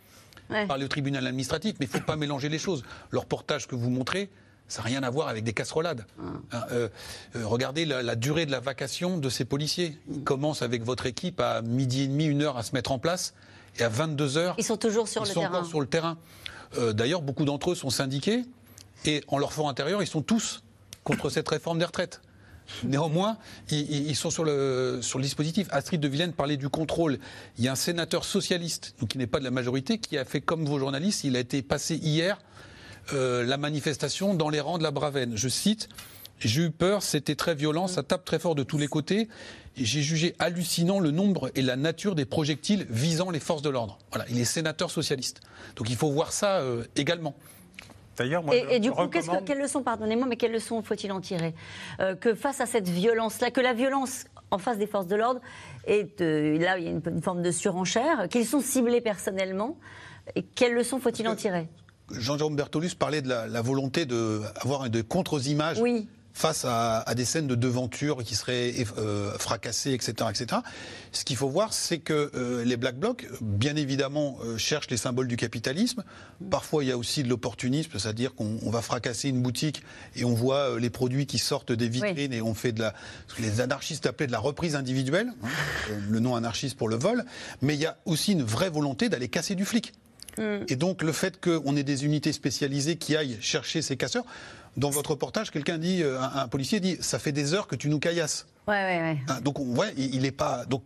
Ouais. par le tribunal administratif, mais il ne faut pas mélanger les choses. Le reportage que vous montrez, ça n'a rien à voir avec des casserolades. Hein, euh, euh, regardez la, la durée de la vacation de ces policiers. Ils commencent avec votre équipe à midi et demi, une heure à se mettre en place, et à 22 heures, Ils sont toujours sur ils le sont terrain. encore sur le terrain. Euh, D'ailleurs, beaucoup d'entre eux sont syndiqués, et en leur fort intérieur, ils sont tous contre cette réforme des retraites. Néanmoins, ils, sont sur le, sur le dispositif. Astrid de Villene parlait du contrôle. Il y a un sénateur socialiste, donc qui n'est pas de la majorité, qui a fait comme vos journalistes. Il a été passé hier euh, la manifestation dans les rangs de la Bravenne. Je cite. J'ai eu peur, c'était très violent, ça tape très fort de tous les côtés. J'ai jugé hallucinant le nombre et la nature des projectiles visant les forces de l'ordre. Voilà, il est sénateur socialiste. Donc il faut voir ça euh, également. D'ailleurs, moi, et, et, du coup, que, quelles leçons, pardonnez-moi, mais quelles leçons faut-il en tirer euh, Que face à cette violence-là, que la violence en face des forces de l'ordre, est là, il y a une, forme de surenchère, qu'ils sont ciblés personnellement, et quelles leçons faut-il en tirer? Jean-Jérôme Bertolus parlait de la, la volonté d'avoir de contre-images oui face à, des scènes de devanture qui seraient euh, fracassées, etc., etc. Ce qu'il faut voir, c'est que euh, les Black Blocs, bien évidemment, euh, cherchent les symboles du capitalisme. Parfois, il y a aussi de l'opportunisme, c'est-à-dire qu'on va fracasser une boutique et on voit les produits qui sortent des vitrines et on fait de la, ce que les anarchistes appelaient de la reprise individuelle, hein, le nom anarchiste pour le vol. Mais il y a aussi une vraie volonté d'aller casser du flic. Mm. Et donc le fait qu'on ait des unités spécialisées qui aillent chercher ces casseurs, dans votre reportage, quelqu'un dit, euh, un, policier dit, ça fait des heures que tu nous caillasses. Ouais, ouais, ouais. Ah, donc, on, ouais, il n'est pas. Donc,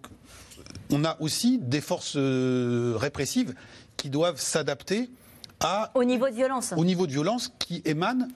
on a aussi des forces euh, répressives qui doivent s'adapter au niveau de violence. Au niveau de violence qui émane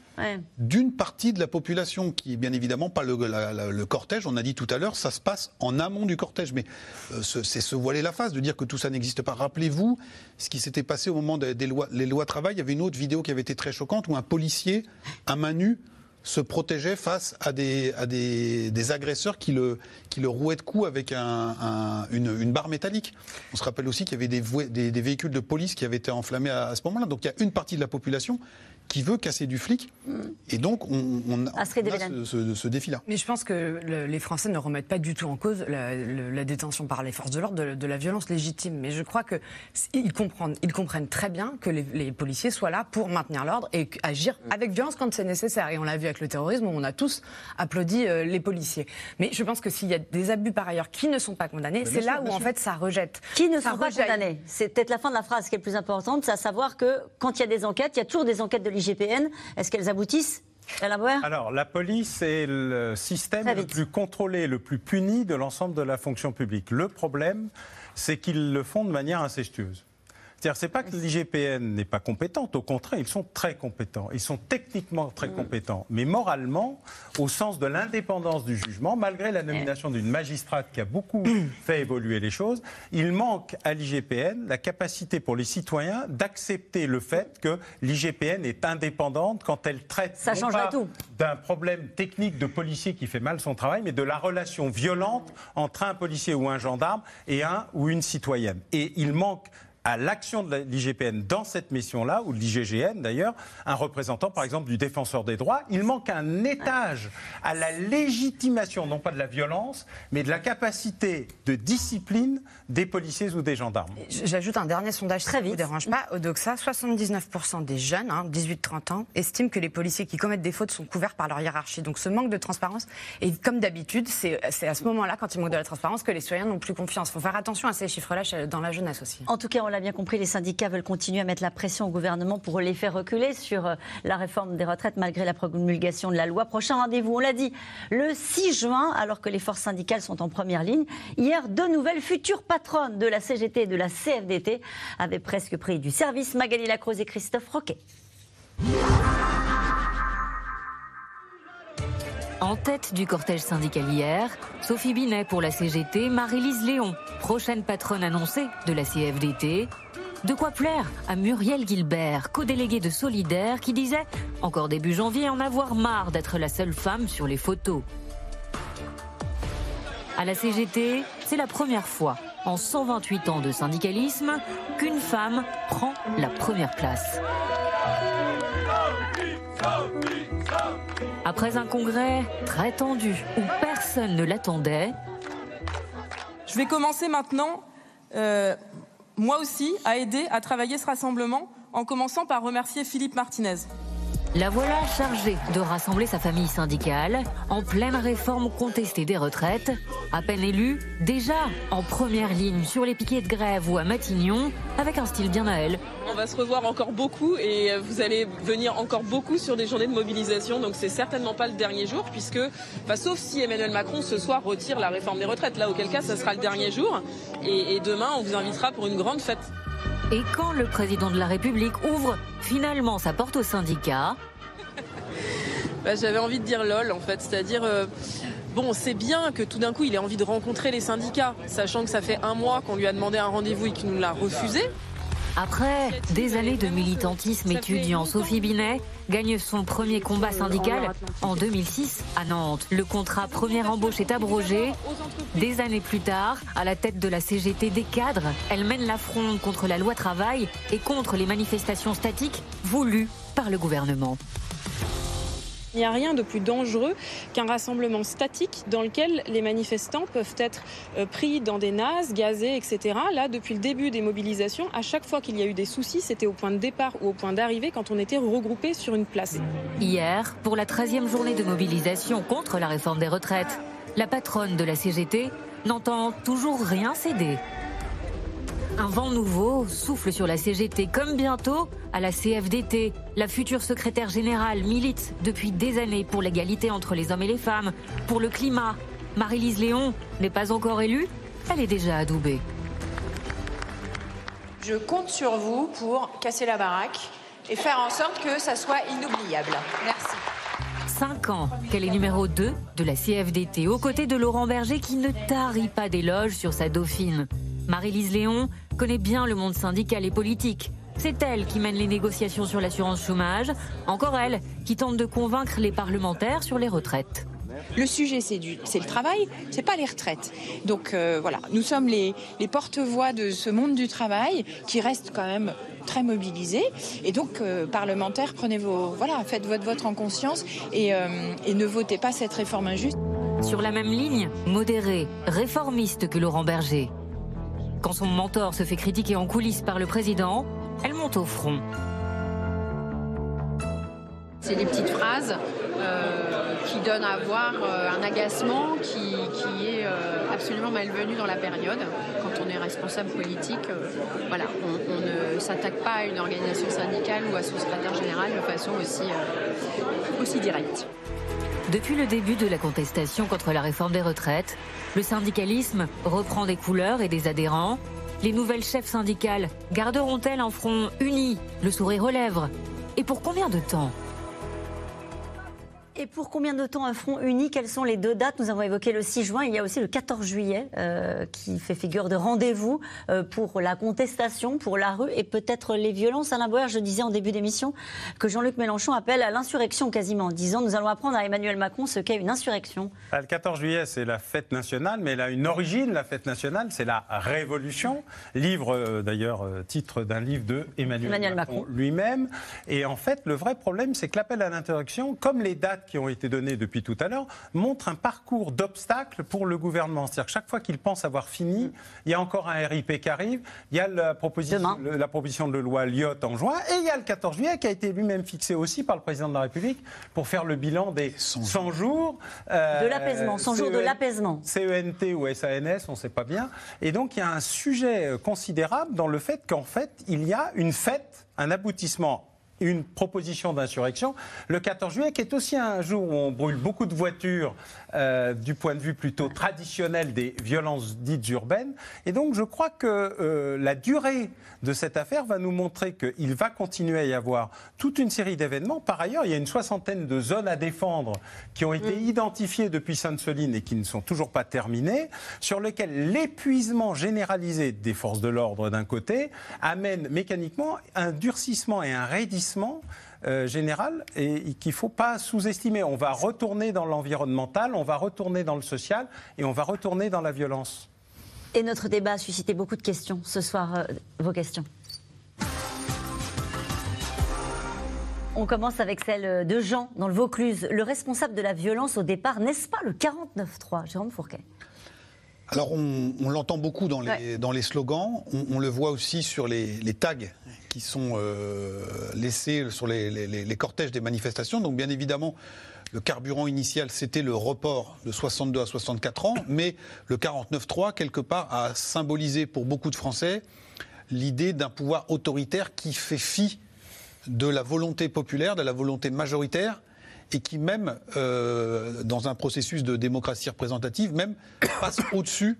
d'une partie de la population, qui est bien évidemment pas le, cortège. On a dit tout à l'heure, ça se passe en amont du cortège. Mais euh, c'est se voiler la face de dire que tout ça n'existe pas. Rappelez-vous ce qui s'était passé au moment des, lois, les lois travail. Il y avait une autre vidéo qui avait été très choquante où un policier, à main nue, se protégeait face à des, à des, des agresseurs qui le, qui le rouaient de coups avec un, une, barre métallique. On se rappelle aussi qu'il y avait des, des, des, véhicules de police qui avaient été enflammés à, à ce moment-là. Donc il y a une partie de la population qui veut casser du flic. Mm. Et donc, on, on, a ce, ce, défi-là. Mais je pense que les Français ne remettent pas du tout en cause la, la détention par les forces de l'ordre de, la violence légitime. Mais je crois qu'ils comprennent, ils comprennent très bien que les, les policiers soient là pour maintenir l'ordre et agir avec violence quand c'est nécessaire. Et on l'a vu avec le terrorisme, où on a tous applaudi euh, les policiers. Mais je pense que s'il y a des abus par ailleurs qui ne sont pas condamnés, c'est là où en fait ça rejette. Qui ne sont pas condamnés? C'est peut-être la fin de la phrase qui est le plus importante, c'est à savoir que quand il y a des enquêtes, il y a toujours des enquêtes de l'IGPN. Est-ce qu'elles aboutissent alors, la police est le système le plus contrôlé, le plus puni de l'ensemble de la fonction publique. Le problème, c'est qu'ils le font de manière incestueuse. C'est-à-dire, c'est pas que l'IGPN n'est pas compétente, au contraire, ils sont très compétents. Ils sont techniquement très mm. compétents, mais moralement, au sens de l'indépendance du jugement, malgré la nomination d'une magistrate qui a beaucoup fait évoluer les choses, il manque à l'IGPN la capacité pour les citoyens d'accepter le fait que l'IGPN est indépendante quand elle traite Ça d'un problème technique de policier qui fait mal son travail, mais de la relation violente entre un policier ou un gendarme et un ou une citoyenne. Et il manque à l'action de l'IGPN dans cette mission-là, ou de l'IGGN d'ailleurs, un représentant par exemple du défenseur des droits. Il manque un étage à la légitimation, non pas de la violence, mais de la capacité de discipline des policiers ou des gendarmes. J'ajoute un dernier sondage, très vite. ne vous dérange pas. Au DOXA, 79% des jeunes, 18-30 hein, ans, estiment que les policiers qui commettent des fautes sont couverts par leur hiérarchie. Donc ce manque de transparence, et comme d'habitude, c'est à ce moment-là, quand il manque de la transparence, que les citoyens n'ont plus confiance. Il faut faire attention à ces chiffres-là dans la jeunesse aussi. En tout cas, on bien compris, les syndicats veulent continuer à mettre la pression au gouvernement pour les faire reculer sur euh, la réforme des retraites malgré la promulgation de la loi. Prochain rendez-vous, on l'a dit, le 6 juin, alors que les forces syndicales sont en première ligne. Hier, deux nouvelles futures patronnes de la CGT et de la CFDT avaient presque pris du service. Magali Lacroze et Christophe Roquet. En tête du cortège syndical hier, Sophie Binet pour la CGT, Marie-Lise Léon, prochaine patronne annoncée de la CFDT. De quoi plaire à Muriel Gilbert, co-déléguée de Solidaire, qui disait, encore début janvier, en avoir marre d'être la seule femme sur les photos. À la CGT, c'est la première fois en 128 ans de syndicalisme qu'une femme prend la première place. Après un congrès très tendu où personne ne l'attendait, je vais commencer maintenant, euh, moi aussi, à aider à travailler ce rassemblement en commençant par remercier Philippe Martinez. La voilà chargée de rassembler sa famille syndicale en pleine réforme contestée des retraites. À peine élue, déjà en première ligne sur les piquets de grève ou à Matignon, avec un style bien à elle. On va se revoir encore beaucoup et vous allez venir encore beaucoup sur des journées de mobilisation. Donc c'est certainement pas le dernier jour puisque, enfin, sauf si Emmanuel Macron ce soir retire la réforme des retraites. Là, auquel cas, ça sera le dernier jour. Et demain, on vous invitera pour une grande fête. Et quand le président de la République ouvre finalement sa porte au syndicat bah, J'avais envie de dire lol en fait, c'est-à-dire... Euh, bon, c'est bien que tout d'un coup il ait envie de rencontrer les syndicats, sachant que ça fait un mois qu'on lui a demandé un rendez-vous et qu'il nous l'a refusé. Après des années de militantisme étudiant, Sophie Binet gagne son premier combat syndical en 2006 à Nantes. Le contrat première embauche est abrogé. Des années plus tard, à la tête de la CGT des cadres, elle mène la fronde contre la loi travail et contre les manifestations statiques voulues par le gouvernement. Il n'y a rien de plus dangereux qu'un rassemblement statique dans lequel les manifestants peuvent être euh, pris dans des nazes, gazés, etc. Là, depuis le début des mobilisations, à chaque fois qu'il y a eu des soucis, c'était au point de départ ou au point d'arrivée quand on était regroupés sur une place. Hier, pour la 13e journée de mobilisation contre la réforme des retraites, la patronne de la CGT n'entend toujours rien céder. Un vent nouveau souffle sur la CGT comme bientôt à la CFDT. La future secrétaire générale milite depuis des années pour l'égalité entre les hommes et les femmes, pour le climat. Marie-Lise Léon n'est pas encore élue, elle est déjà adoubée. Je compte sur vous pour casser la baraque et faire en sorte que ça soit inoubliable. Merci. Cinq ans qu'elle est numéro 2 de la CFDT, aux côtés de Laurent Berger qui ne tarit pas d'éloges sur sa dauphine. Marie-Lise Léon connaît bien le monde syndical et politique. C'est elle qui mène les négociations sur l'assurance chômage, encore elle qui tente de convaincre les parlementaires sur les retraites. Le sujet, c'est le travail, c'est pas les retraites. Donc euh, voilà, nous sommes les, porte-voix de ce monde du travail qui reste quand même très mobilisé. Et donc, euh, parlementaires, prenez vos, voilà, faites votre vote en conscience et, euh, et ne votez pas cette réforme injuste. Sur la même ligne, modéré, réformiste que Laurent Berger. Quand son mentor se fait critiquer en coulisses par le président, elle monte au front. C'est des petites phrases euh, qui donnent à voir euh, un agacement qui, est euh, absolument malvenu dans la période. Quand on est responsable politique, voilà, on, ne s'attaque pas à une organisation syndicale ou à son secrétaire général de façon aussi, aussi directe. Depuis le début de la contestation contre la réforme des retraites, le syndicalisme reprend des couleurs et des adhérents. Les nouvelles chefs syndicales garderont-elles un front uni, le sourire aux lèvres? Et pour combien de temps? Et pour combien de temps un front uni Quelles sont les deux dates Nous avons évoqué le 6 juin. Il y a aussi le 14 juillet euh, qui fait figure de rendez-vous euh, pour la contestation, pour la rue et peut-être les violences. Alain Boer, je disais en début d'émission que Jean-Luc Mélenchon appelle à l'insurrection quasiment en disant nous allons apprendre à Emmanuel Macron ce qu'est une insurrection. Ah, le 14 juillet, c'est la fête nationale, mais elle a une origine, la fête nationale, c'est la révolution. Livre, euh, d'ailleurs, titre d'un livre de Emmanuel, Macron, Macron. lui-même. Et en fait, le vrai problème, c'est que l'appel à l'insurrection, comme les dates qui ont été données depuis tout à l'heure montrent un parcours d'obstacles pour le gouvernement. C'est-à-dire que chaque fois qu'il pense avoir fini, il y a encore un RIP qui arrive, il y a la proposition, la proposition de loi Lyotte en juin, et il y a le 14 juillet qui a été lui-même fixé aussi par le président de la République pour faire le bilan des 100 jours. Euh, de l'apaisement, 100 jours de e l'apaisement. CENT ou SANS, on ne sait pas bien. Et donc il y a un sujet considérable dans le fait qu'en fait, il y a une fête, un aboutissement une proposition d'insurrection le 14 juillet, qui est aussi un jour où on brûle beaucoup de voitures euh, du point de vue plutôt traditionnel des violences dites urbaines. Et donc je crois que euh, la durée de cette affaire va nous montrer qu'il va continuer à y avoir toute une série d'événements. Par ailleurs, il y a une soixantaine de zones à défendre qui ont été mm. identifiées depuis Sainte-Soline et qui ne sont toujours pas terminées, sur lesquelles l'épuisement généralisé des forces de l'ordre d'un côté amène mécaniquement un durcissement et un raidissement euh, général et qu'il ne faut pas sous-estimer. On va retourner dans l'environnemental, on va retourner dans le social et on va retourner dans la violence. Et notre débat a suscité beaucoup de questions ce soir. Euh, vos questions. On commence avec celle de Jean dans le Vaucluse. Le responsable de la violence au départ, n'est-ce pas le 49-3, Jérôme Fourquet? Alors on, l'entend beaucoup dans les, dans les slogans, on, le voit aussi sur les, tags sont euh, laissés sur les, cortèges des manifestations. Donc bien évidemment, le carburant initial, c'était le report de 62 à 64 ans, mais le 49-3, quelque part, a symbolisé pour beaucoup de Français l'idée d'un pouvoir autoritaire qui fait fi de la volonté populaire, de la volonté majoritaire, et qui même, euh, dans un processus de démocratie représentative, même passe au-dessus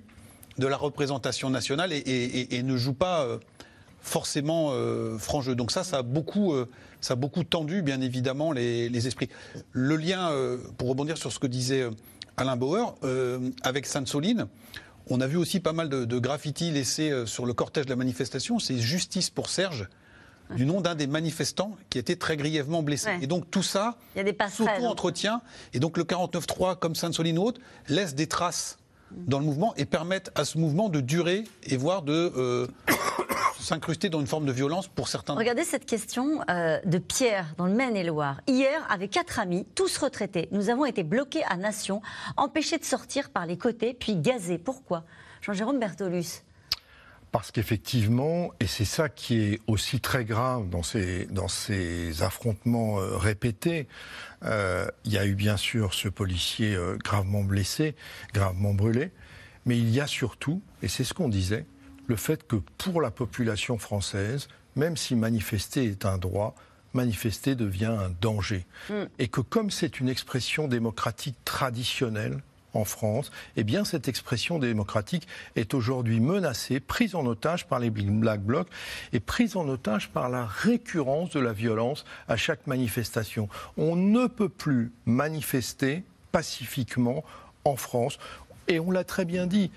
de la représentation nationale et ne joue pas euh, forcément euh, franc jeu. Donc ça, ça a beaucoup, euh, ça a beaucoup tendu, bien évidemment, les, les esprits. Le lien, euh, pour rebondir sur ce que disait euh, Alain Bauer, avec Sainte-Soline, on a vu aussi pas mal de, de graffitis laissés sur le cortège de la manifestation. C'est justice pour Serge, du nom d'un des manifestants qui était très grièvement blessé. Ouais. Et donc tout ça Il y a des passerelles. s'auto-entretient. Et donc le 49.3, comme Sainte-Soline ou autre, laisse des traces dans le mouvement et permettent à ce mouvement de durer et voire de euh, s'incruster dans une forme de violence pour certains. Regardez cette question euh, de Pierre dans le Maine-et-Loire. Hier, avec quatre amis, tous retraités, nous avons été bloqués à Nation, empêchés de sortir par les côtés, puis gazés. Pourquoi? Jean-Jérôme Bertolus. Parce qu'effectivement, et c'est ça qui est aussi très grave dans ces, dans ces affrontements euh, répétés, euh, il y a eu bien sûr ce policier euh, gravement blessé, gravement brûlé, mais il y a surtout, et c'est ce qu'on disait, le fait que pour la population française, même si manifester est un droit, manifester devient un danger. Et que comme c'est une expression démocratique traditionnelle, en France, eh bien cette expression démocratique est aujourd'hui menacée, prise en otage par les Black Blocs et prise en otage par la récurrence de la violence à chaque manifestation. On ne peut plus manifester pacifiquement en France et on l'a très bien dit.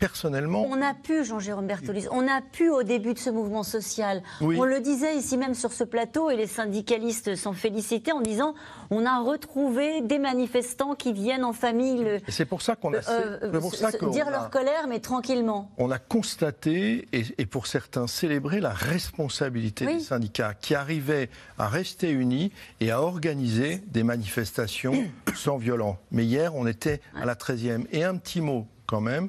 Personnellement, On a pu, Jean-Jérôme Bertolus, on a pu au début de ce mouvement social. Oui. On le disait ici même sur ce plateau, et les syndicalistes s'en félicitaient en disant on a retrouvé des manifestants qui viennent en famille le- c'est pour ça qu'on a, euh, c'est pour ça dire a- leur colère, mais tranquillement. on a constaté, et, et pour certains célébré, la responsabilité Oui. des syndicats qui arrivaient à rester unis et à organiser des manifestations sans violence. Mais hier, on était à la 13e. Et un petit mot quand même.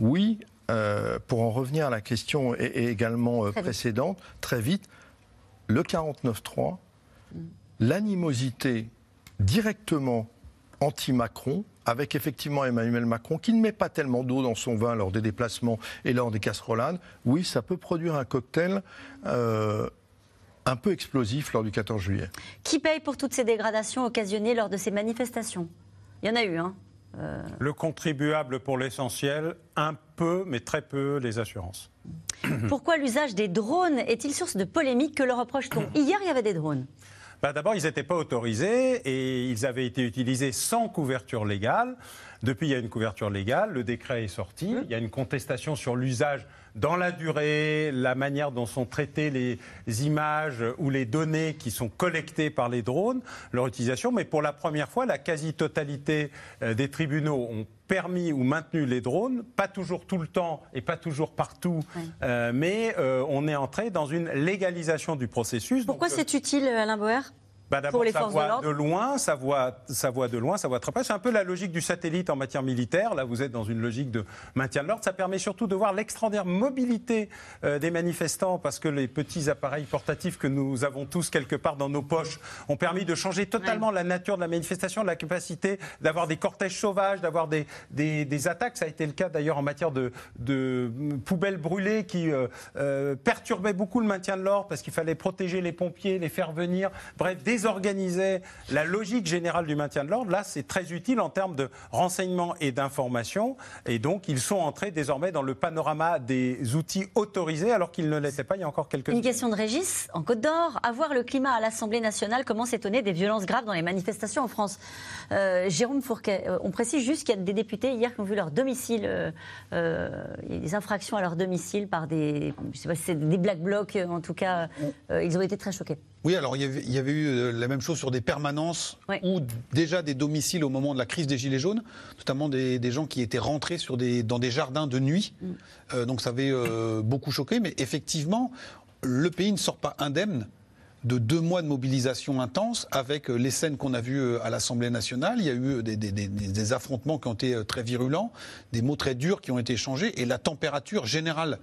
Oui, euh, pour en revenir à la question et, et également euh, précédente, très vite, le 49-3, l'animosité directement anti-Macron, avec effectivement Emmanuel Macron, qui ne met pas tellement d'eau dans son vin lors des déplacements et lors des casserolades, oui, ça peut produire un cocktail euh, un peu explosif lors du 14 juillet. Qui paye pour toutes ces dégradations occasionnées lors de ces manifestations? Il y en a eu, hein Euh, Le contribuable pour l'essentiel, un peu, mais très peu, les assurances. Pourquoi l'usage des drones est-il source de polémique Que leur reproche-t-on Hier, il y avait des drones. Bah, D'abord, ils n'étaient pas autorisés et ils avaient été utilisés sans couverture légale. Depuis, il y a une couverture légale, le décret est sorti, il y a une contestation sur l'usage dans la durée, la manière dont sont traitées les images ou les données qui sont collectées par les drones, leur utilisation. Mais pour la première fois, la quasi-totalité euh, des tribunaux ont permis ou maintenu les drones, pas toujours tout le temps et pas toujours partout, euh, mais euh, on est entré dans une légalisation du processus. Pourquoi euh, c'est utile, Alain Bauer bah d'abord, Pour les ça de voit l'ordre de loin, ça voit, ça voit de loin, ça voit. C'est un peu la logique du satellite en matière militaire. Là, vous êtes dans une logique de maintien de l'ordre. Ça permet surtout de voir l'extraordinaire mobilité euh, des manifestants parce que les petits appareils portatifs que nous avons tous quelque part dans nos poches ont permis de changer totalement la nature de la manifestation, la capacité d'avoir des cortèges sauvages, d'avoir des, des, des attaques. Ça a été le cas d'ailleurs en matière de, de poubelles brûlées qui euh, euh, perturbaient beaucoup le maintien de l'ordre parce qu'il fallait protéger les pompiers, les faire venir, bref, désorganiser la logique générale du maintien de l'ordre. Là, c'est très utile en termes de renseignement et d'information. Et donc, ils sont entrés désormais dans le panorama des outils autorisés alors qu'ils ne l'étaient pas il y a encore quelques Une question de Régis, en Côte d'Or. Avoir le climat à l'Assemblée nationale, comment s'étonner des violences graves dans les manifestations en France? Euh, Jérôme Fourquet, euh, on précise juste qu'il y a des députés hier qui ont vu leur domicile, euh, euh, il y a des infractions à leur domicile par des, je sais pas si c'est des black blocs, en tout cas, ils ont été très choqués. Oui, alors il y avait, il y avait eu euh, la même chose sur des permanences ou déjà des domiciles au moment de la crise des Gilets jaunes, notamment des, des gens qui étaient rentrés sur des, dans des jardins de nuit. Euh, donc ça avait euh, beaucoup choqué, mais effectivement, le pays ne sort pas indemne de deux mois de mobilisation intense avec les scènes qu'on a vues à l'Assemblée nationale. Il y a eu des, des- des- des affrontements qui ont été très virulents, des mots très durs qui ont été échangés et la température générale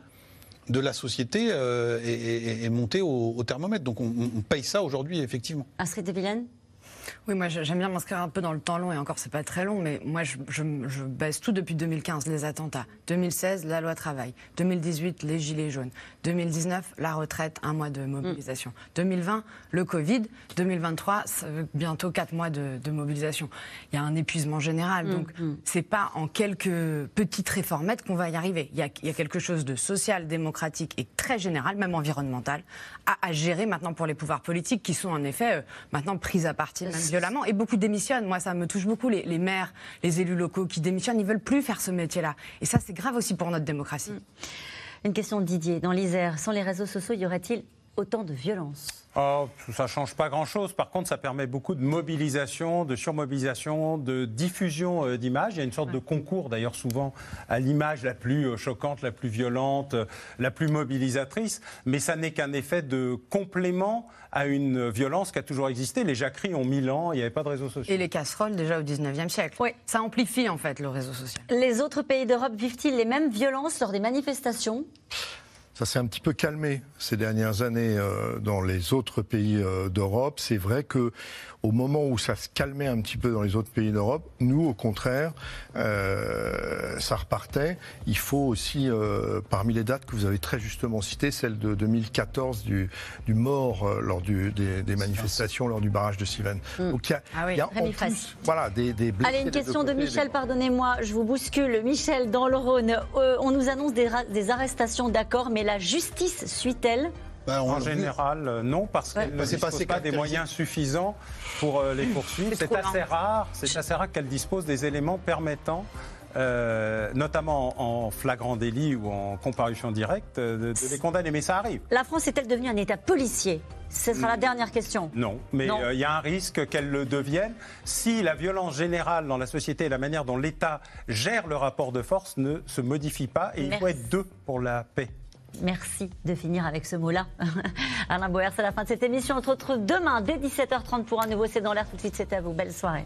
de la société est, monté au, thermomètre. Donc on, paye ça aujourd'hui, effectivement. Astrid de Villene oui, moi j'aime bien m'inscrire un peu dans le temps long, et encore c'est pas très long, mais moi je, je, baisse tout depuis 2015, les attentats. 2016, la loi travail. 2018, les gilets jaunes. 2019, la retraite, un mois de mobilisation. 2020, le Covid. 2023, bientôt quatre mois de, mobilisation. Il y a un épuisement général, mm, donc mm. c'est pas en quelques petites réformettes qu'on va y arriver. Il y, a, il y, a, quelque chose de social, démocratique et très général, même environnemental, à, à gérer maintenant pour les pouvoirs politiques qui sont en effet euh, maintenant pris à partie violemment. Et beaucoup démissionnent. Moi, ça me touche beaucoup, les, maires, les élus locaux qui démissionnent. Ils veulent plus faire ce métier-là. Et ça, c'est grave aussi pour notre démocratie. Mm. Une question de Didier. Dans l'Isère, sans les réseaux sociaux, y aurait-il autant de violence Oh, ça ne change pas grand-chose. Par contre, ça permet beaucoup de mobilisation, de surmobilisation, de diffusion euh, d'images. Il y a une sorte de concours, d'ailleurs, souvent à l'image la plus euh, choquante, la plus violente, euh, la plus mobilisatrice. Mais ça n'est qu'un effet de complément à une violence qui a toujours existé. Les jacqueries ont mille ans, il n'y avait pas de réseaux sociaux. Et les casseroles déjà au 19e siècle. Oui. Ça amplifie en fait le réseau social. Les autres pays d'Europe vivent-ils les mêmes violences lors des manifestations? Ça s'est un petit peu calmé ces dernières années euh, dans les autres pays euh, d'Europe. C'est vrai que au moment où ça se calmait un petit peu dans les autres pays d'Europe, nous, au contraire, euh, ça repartait. Il faut aussi, parmi les dates que vous avez très justement citées, celle de 2014 du, du mort lors du, des, manifestations lors du barrage de Siven. Hmm. Donc il y a, ah y a en plus, voilà, des, des Allez, une question de, Michel, pardonnez-moi, je vous bouscule. Michel, dans le Rhône, on nous annonce des, des arrestations, d'accord, mais la justice suit-elle? Ben, en général, euh, non, parce qu'elle ne dispose pas des moyens suffisants pour euh, les poursuivre. C'est assez rare, c'est assez rare qu'elle dispose des éléments permettant euh, notamment en flagrant délit ou en comparution directe, de, les condamner. Mais ça arrive. La France est-elle devenue un État policier? Ce sera la dernière question. Non, mais il y a un risque qu'elle le devienne si la violence générale dans la société et la manière dont l'État gère le rapport de force ne se modifie pas. Et il faut être deux pour la paix. Merci de finir avec ce mot-là. Alain Boer, c'est la fin de cette émission. On se retrouve demain dès 17h30 pour un nouveau C'est dans l'air. Tout de suite, c'est à vous. Belle soirée.